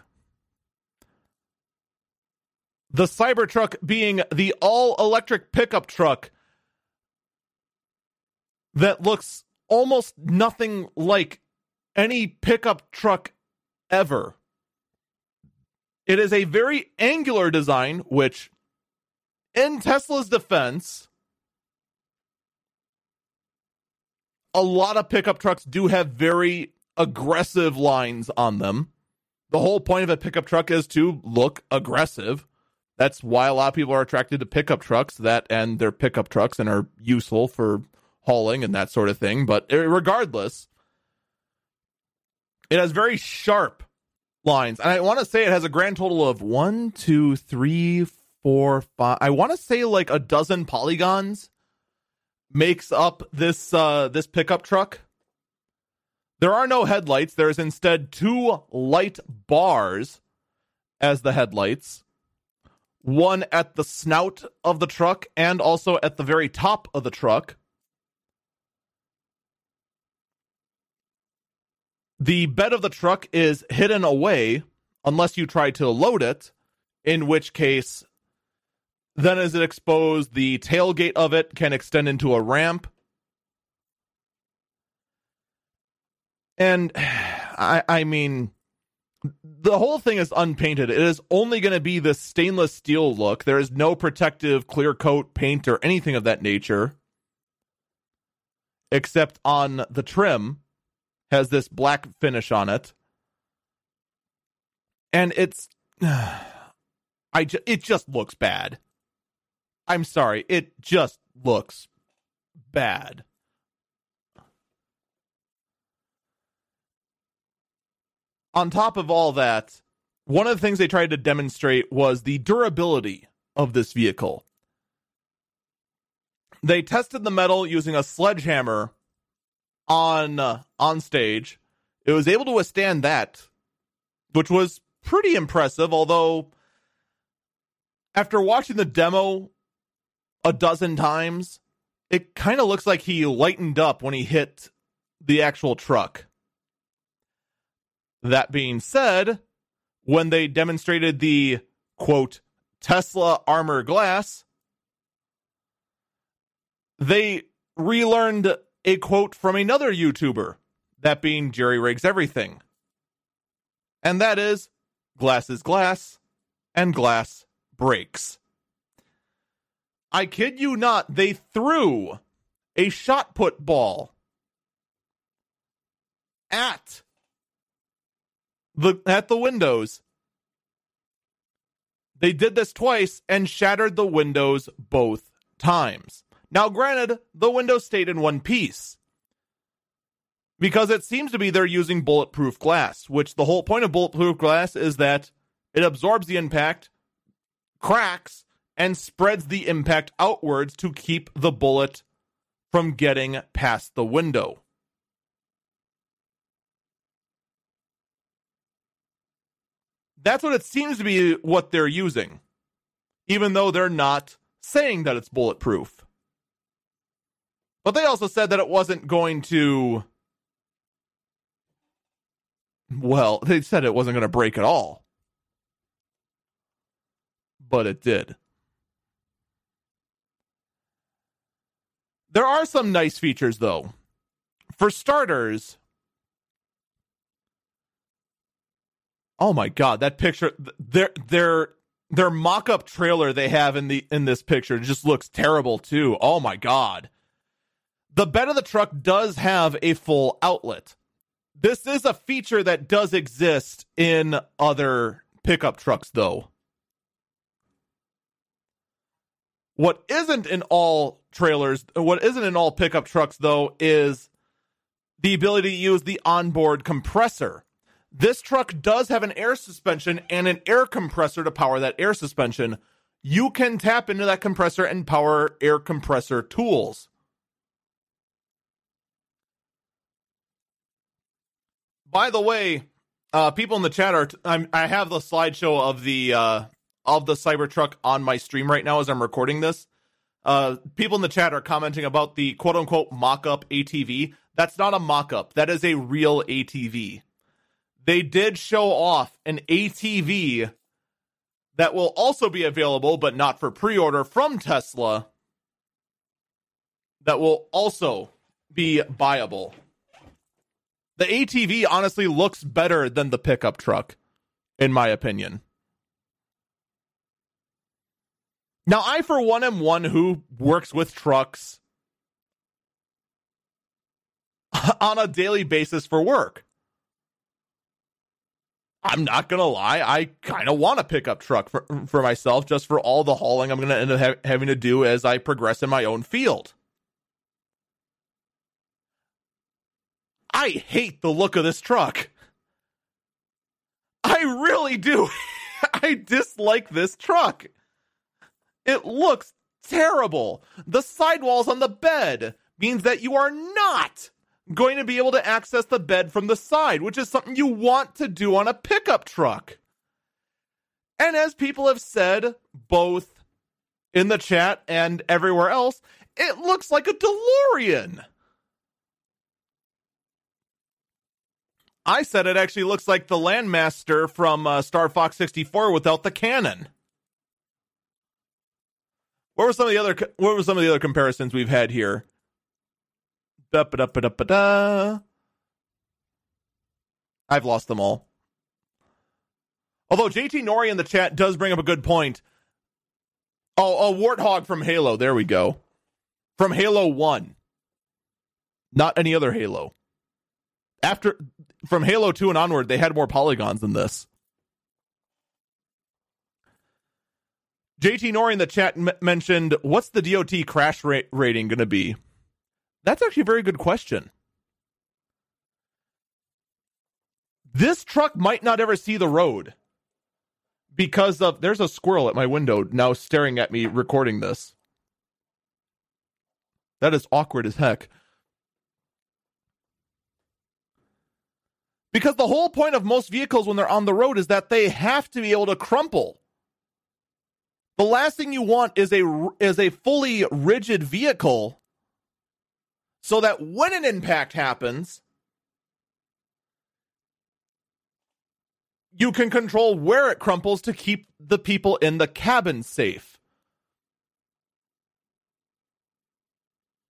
The Cybertruck being the all electric pickup truck that looks almost nothing like any pickup truck ever. It is a very angular design, which, in Tesla's defense, a lot of pickup trucks do have very aggressive lines on them. The whole point of a pickup truck is to look aggressive. That's why a lot of people are attracted to pickup trucks that and they're pickup trucks and are useful for hauling and that sort of thing. But regardless, it has very sharp lines. And I want to say it has a grand total of one, two, three, four, five. I want to say like a dozen polygons makes up this uh this pickup truck. There are no headlights. There's instead two light bars as the headlights. One at the snout of the truck and also at the very top of the truck. The bed of the truck is hidden away unless you try to load it, in which case, then as it exposed, the tailgate of it can extend into a ramp. And I, I mean, the whole thing is unpainted. It is only going to be this stainless steel look. There is no protective clear coat paint or anything of that nature, except on the trim has this black finish on it. And it's I ju- it just looks bad. I'm sorry, it just looks bad. On top of all that, one of the things they tried to demonstrate was the durability of this vehicle. They tested the metal using a sledgehammer on uh, on stage. It was able to withstand that, which was pretty impressive. Although, after watching the demo a dozen times, it kind of looks like he lightened up when he hit the actual truck. That being said, when they demonstrated the quote Tesla armor glass, they relearned a quote from another YouTuber, that being Jerry Rigs Everything. And that is glass is glass and glass breaks. I kid you not, they threw a shot put ball at the at the windows. They did this twice and shattered the windows both times. Now, granted, the window stayed in one piece because it seems to be they're using bulletproof glass, which the whole point of bulletproof glass is that it absorbs the impact, cracks, and spreads the impact outwards to keep the bullet from getting past the window. That's what it seems to be what they're using, even though they're not saying that it's bulletproof. But they also said that it wasn't going to. Well, they said it wasn't going to break at all. But it did. There are some nice features, though. For starters, oh my god, that picture they're they're their mock-up trailer they have in the in this picture just looks terrible too. Oh my god. The bed of the truck does have a full outlet. This is a feature that does exist in other pickup trucks though. What isn't in all trailers, what isn't in all pickup trucks though is the ability to use the onboard compressor. This truck does have an air suspension and an air compressor to power that air suspension. You can tap into that compressor and power air compressor tools. By the way, uh, people in the chat are. I'm, I have the slideshow of the uh, of the Cybertruck on my stream right now as I'm recording this. Uh, people in the chat are commenting about the quote unquote mock up ATV. That's not a mock up. That is a real ATV they did show off an ATV that will also be available, but not for pre order from Tesla, that will also be buyable. The ATV honestly looks better than the pickup truck, in my opinion. Now, I, for one, am one who works with trucks on a daily basis for work. I'm not gonna lie, I kind of want a pickup truck for for myself, just for all the hauling I'm gonna end up ha- having to do as I progress in my own field. I hate the look of this truck. I really do. I dislike this truck. It looks terrible. The sidewalls on the bed means that you are not going to be able to access the bed from the side, which is something you want to do on a pickup truck. And as people have said, both in the chat and everywhere else, it looks like a DeLorean. I said it actually looks like the Landmaster from uh, Star Fox 64 without the cannon. What were some of the other what were some of the other comparisons we've had here? I've lost them all. Although JT Nori in the chat does bring up a good point. Oh, a warthog from Halo. There we go. From Halo 1. Not any other Halo. After from Halo 2 and onward, they had more polygons than this. JT Nori in the chat m- mentioned, "What's the DOT crash rate rating going to be?" That's actually a very good question. This truck might not ever see the road because of there's a squirrel at my window now staring at me recording this. That is awkward as heck. Because the whole point of most vehicles when they're on the road is that they have to be able to crumple. The last thing you want is a is a fully rigid vehicle so that when an impact happens, you can control where it crumples to keep the people in the cabin safe.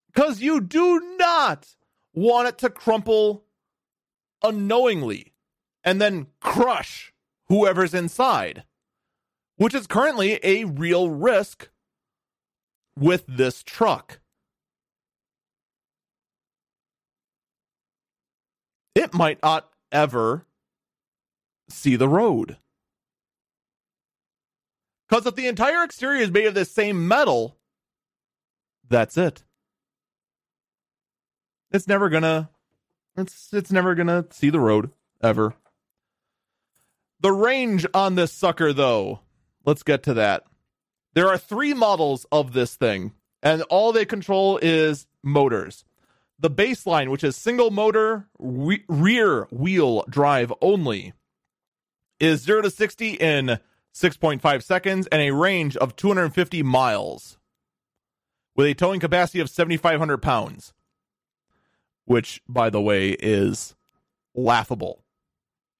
Because you do not want it to crumple unknowingly and then crush whoever's inside, which is currently a real risk with this truck. It might not ever see the road. Because if the entire exterior is made of this same metal, that's it. It's never gonna it's it's never gonna see the road ever. The range on this sucker though, let's get to that. There are three models of this thing, and all they control is motors. The baseline, which is single motor re- rear wheel drive only, is 0 to 60 in 6.5 seconds and a range of 250 miles with a towing capacity of 7,500 pounds, which, by the way, is laughable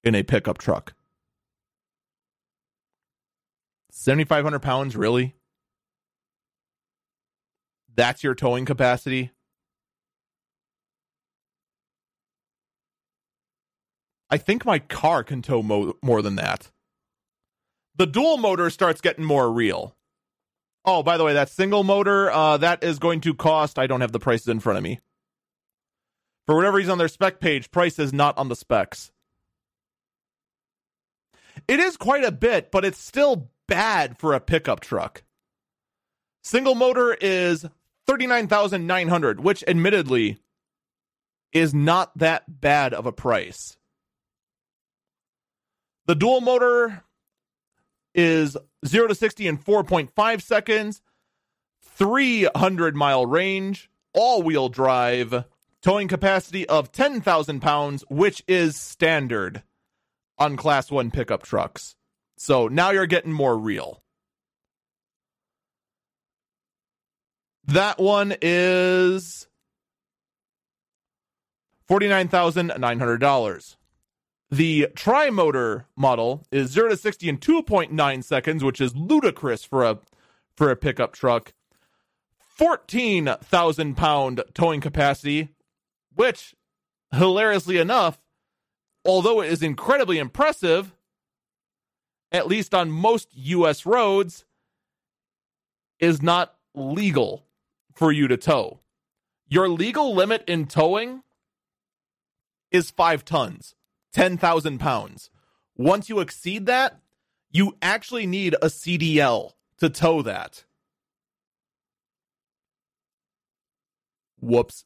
in a pickup truck. 7,500 pounds, really? That's your towing capacity? I think my car can tow mo- more than that. The dual motor starts getting more real. Oh, by the way, that single motor, uh, that is going to cost, I don't have the prices in front of me. For whatever reason on their spec page, price is not on the specs. It is quite a bit, but it's still bad for a pickup truck. Single motor is 39,900, which admittedly is not that bad of a price. The dual motor is 0 to 60 in 4.5 seconds, 300 mile range, all wheel drive, towing capacity of 10,000 pounds, which is standard on class 1 pickup trucks. So now you're getting more real. That one is $49,900. The tri-motor model is 0 to 60 in 2.9 seconds, which is ludicrous for a for a pickup truck. 14,000 pound towing capacity, which hilariously enough, although it is incredibly impressive, at least on most US roads, is not legal for you to tow. Your legal limit in towing is five tons, 10,000 pounds. Once you exceed that, you actually need a CDL to tow that. Whoops.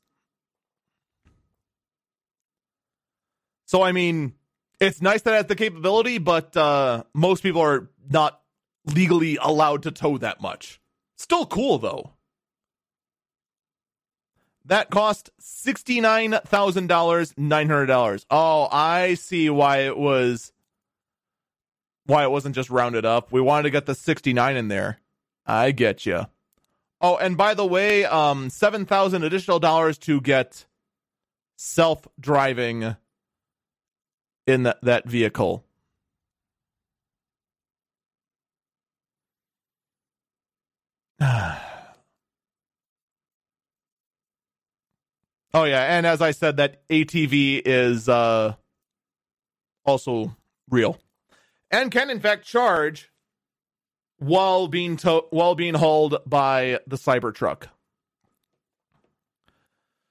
So, I mean, it's nice that it has the capability, but uh, most people are not legally allowed to tow that much. Still cool, though. That cost $69,000, $900. Oh, I see why it was why it wasn't just rounded up. We wanted to get the 69 in there. I get you. Oh, and by the way, um 7,000 additional dollars to get self-driving in that, that vehicle. Oh yeah, and as I said, that ATV is uh, also real, and can in fact charge while being to- while being hauled by the Cybertruck.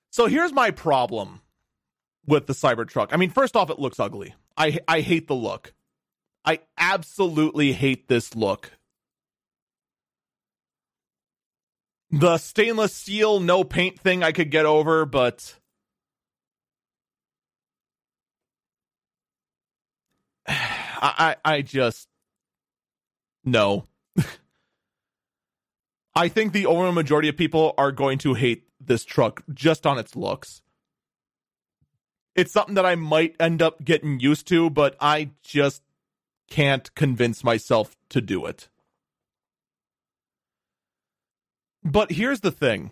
So here's my problem with the Cybertruck. I mean, first off, it looks ugly. I I hate the look. I absolutely hate this look. The stainless steel no paint thing I could get over, but I I, just no. I think the overall majority of people are going to hate this truck just on its looks. It's something that I might end up getting used to, but I just can't convince myself to do it. But here's the thing.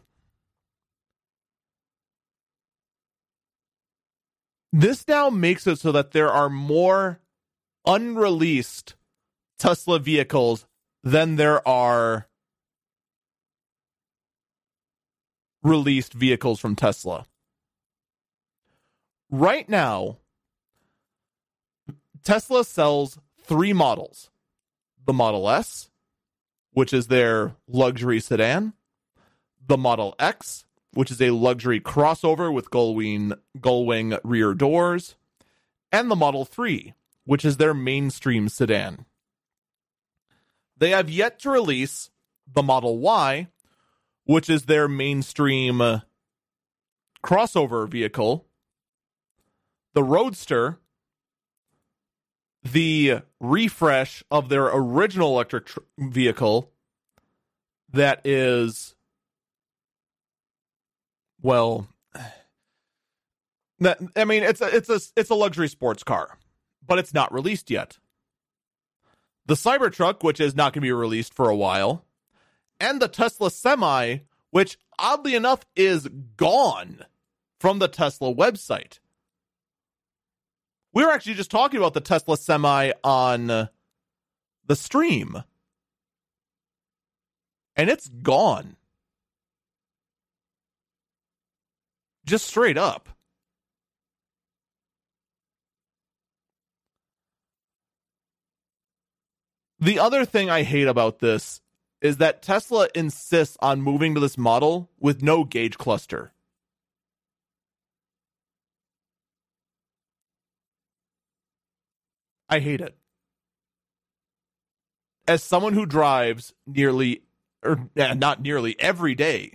This now makes it so that there are more unreleased Tesla vehicles than there are released vehicles from Tesla. Right now, Tesla sells three models the Model S, which is their luxury sedan, the Model X, which is a luxury crossover with gullwing, gullwing rear doors, and the Model 3, which is their mainstream sedan. They have yet to release the Model Y, which is their mainstream crossover vehicle, the Roadster, the refresh of their original electric tr- vehicle that is well I mean it's a it's a it's a luxury sports car, but it's not released yet. The Cybertruck, which is not going to be released for a while, and the Tesla Semi, which oddly enough is gone from the Tesla website. We were actually just talking about the Tesla Semi on the stream. And it's gone. Just straight up. The other thing I hate about this is that Tesla insists on moving to this model with no gauge cluster. I hate it. As someone who drives nearly, or not nearly every day,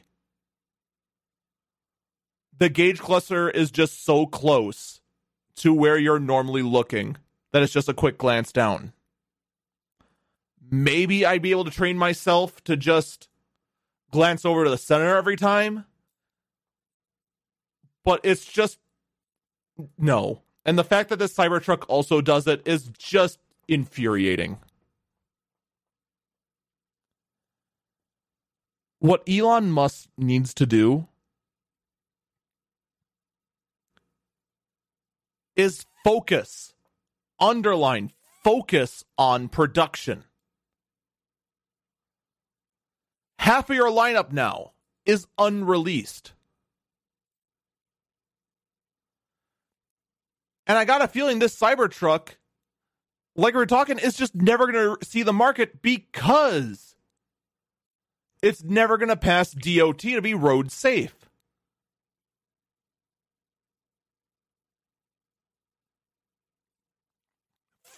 the gauge cluster is just so close to where you're normally looking that it's just a quick glance down. Maybe I'd be able to train myself to just glance over to the center every time. But it's just no. And the fact that this Cybertruck also does it is just infuriating. What Elon Musk needs to do is focus, underline, focus on production. Half of your lineup now is unreleased. And I got a feeling this Cybertruck, like we are talking, is just never going to see the market because it's never going to pass DOT to be road safe.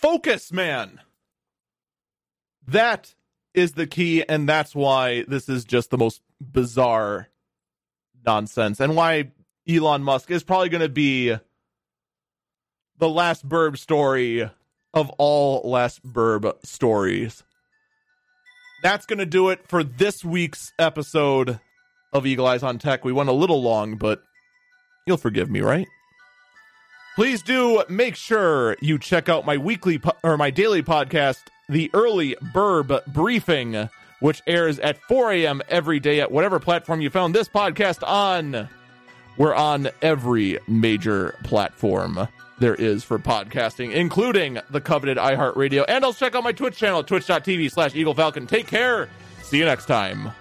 Focus, man. That is the key, and that's why this is just the most bizarre nonsense, and why Elon Musk is probably going to be the last burb story of all last burb stories. That's going to do it for this week's episode of Eagle Eyes on Tech. We went a little long, but you'll forgive me, right? Please do make sure you check out my weekly po- or my daily podcast, The Early Burb Briefing, which airs at 4 a.m. every day at whatever platform you found this podcast on. We're on every major platform there is for podcasting, including the coveted iHeartRadio. And I'll check out my Twitch channel, twitch.tv slash Eagle Falcon. Take care. See you next time.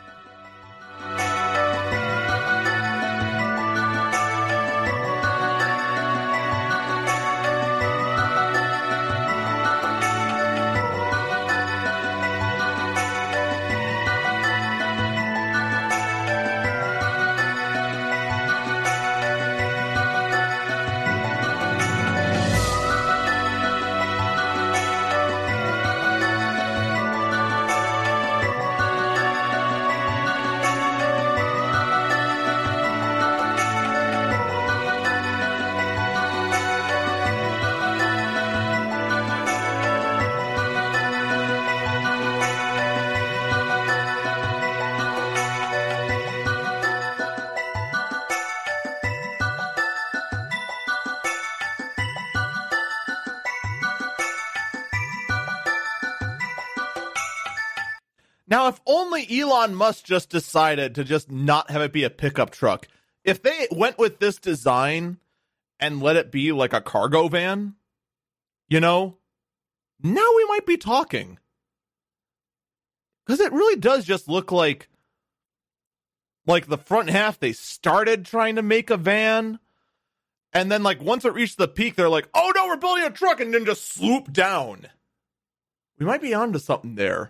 If only Elon Musk just decided to just not have it be a pickup truck. If they went with this design and let it be like a cargo van, you know, now we might be talking. Because it really does just look like like the front half they started trying to make a van and then like once it reached the peak they're like oh no we're building a truck and then just swoop down we might be onto something there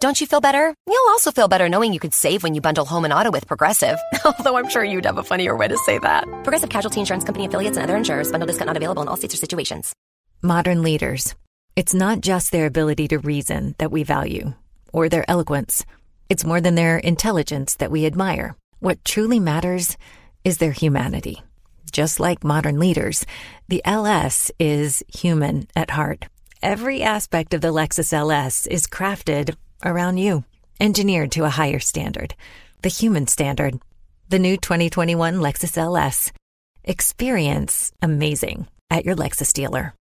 Don't you feel better? You'll also feel better knowing you could save when you bundle home and auto with Progressive. Although I'm sure you'd have a funnier way to say that. Progressive Casualty Insurance Company affiliates and other insurers. Bundle discount not available in all states or situations. Modern leaders. It's not just their ability to reason that we value, or their eloquence. It's more than their intelligence that we admire. What truly matters is their humanity. Just like modern leaders, the LS is human at heart. Every aspect of the Lexus LS is crafted around you, engineered to a higher standard, the human standard. The new 2021 Lexus LS. Experience amazing at your Lexus dealer.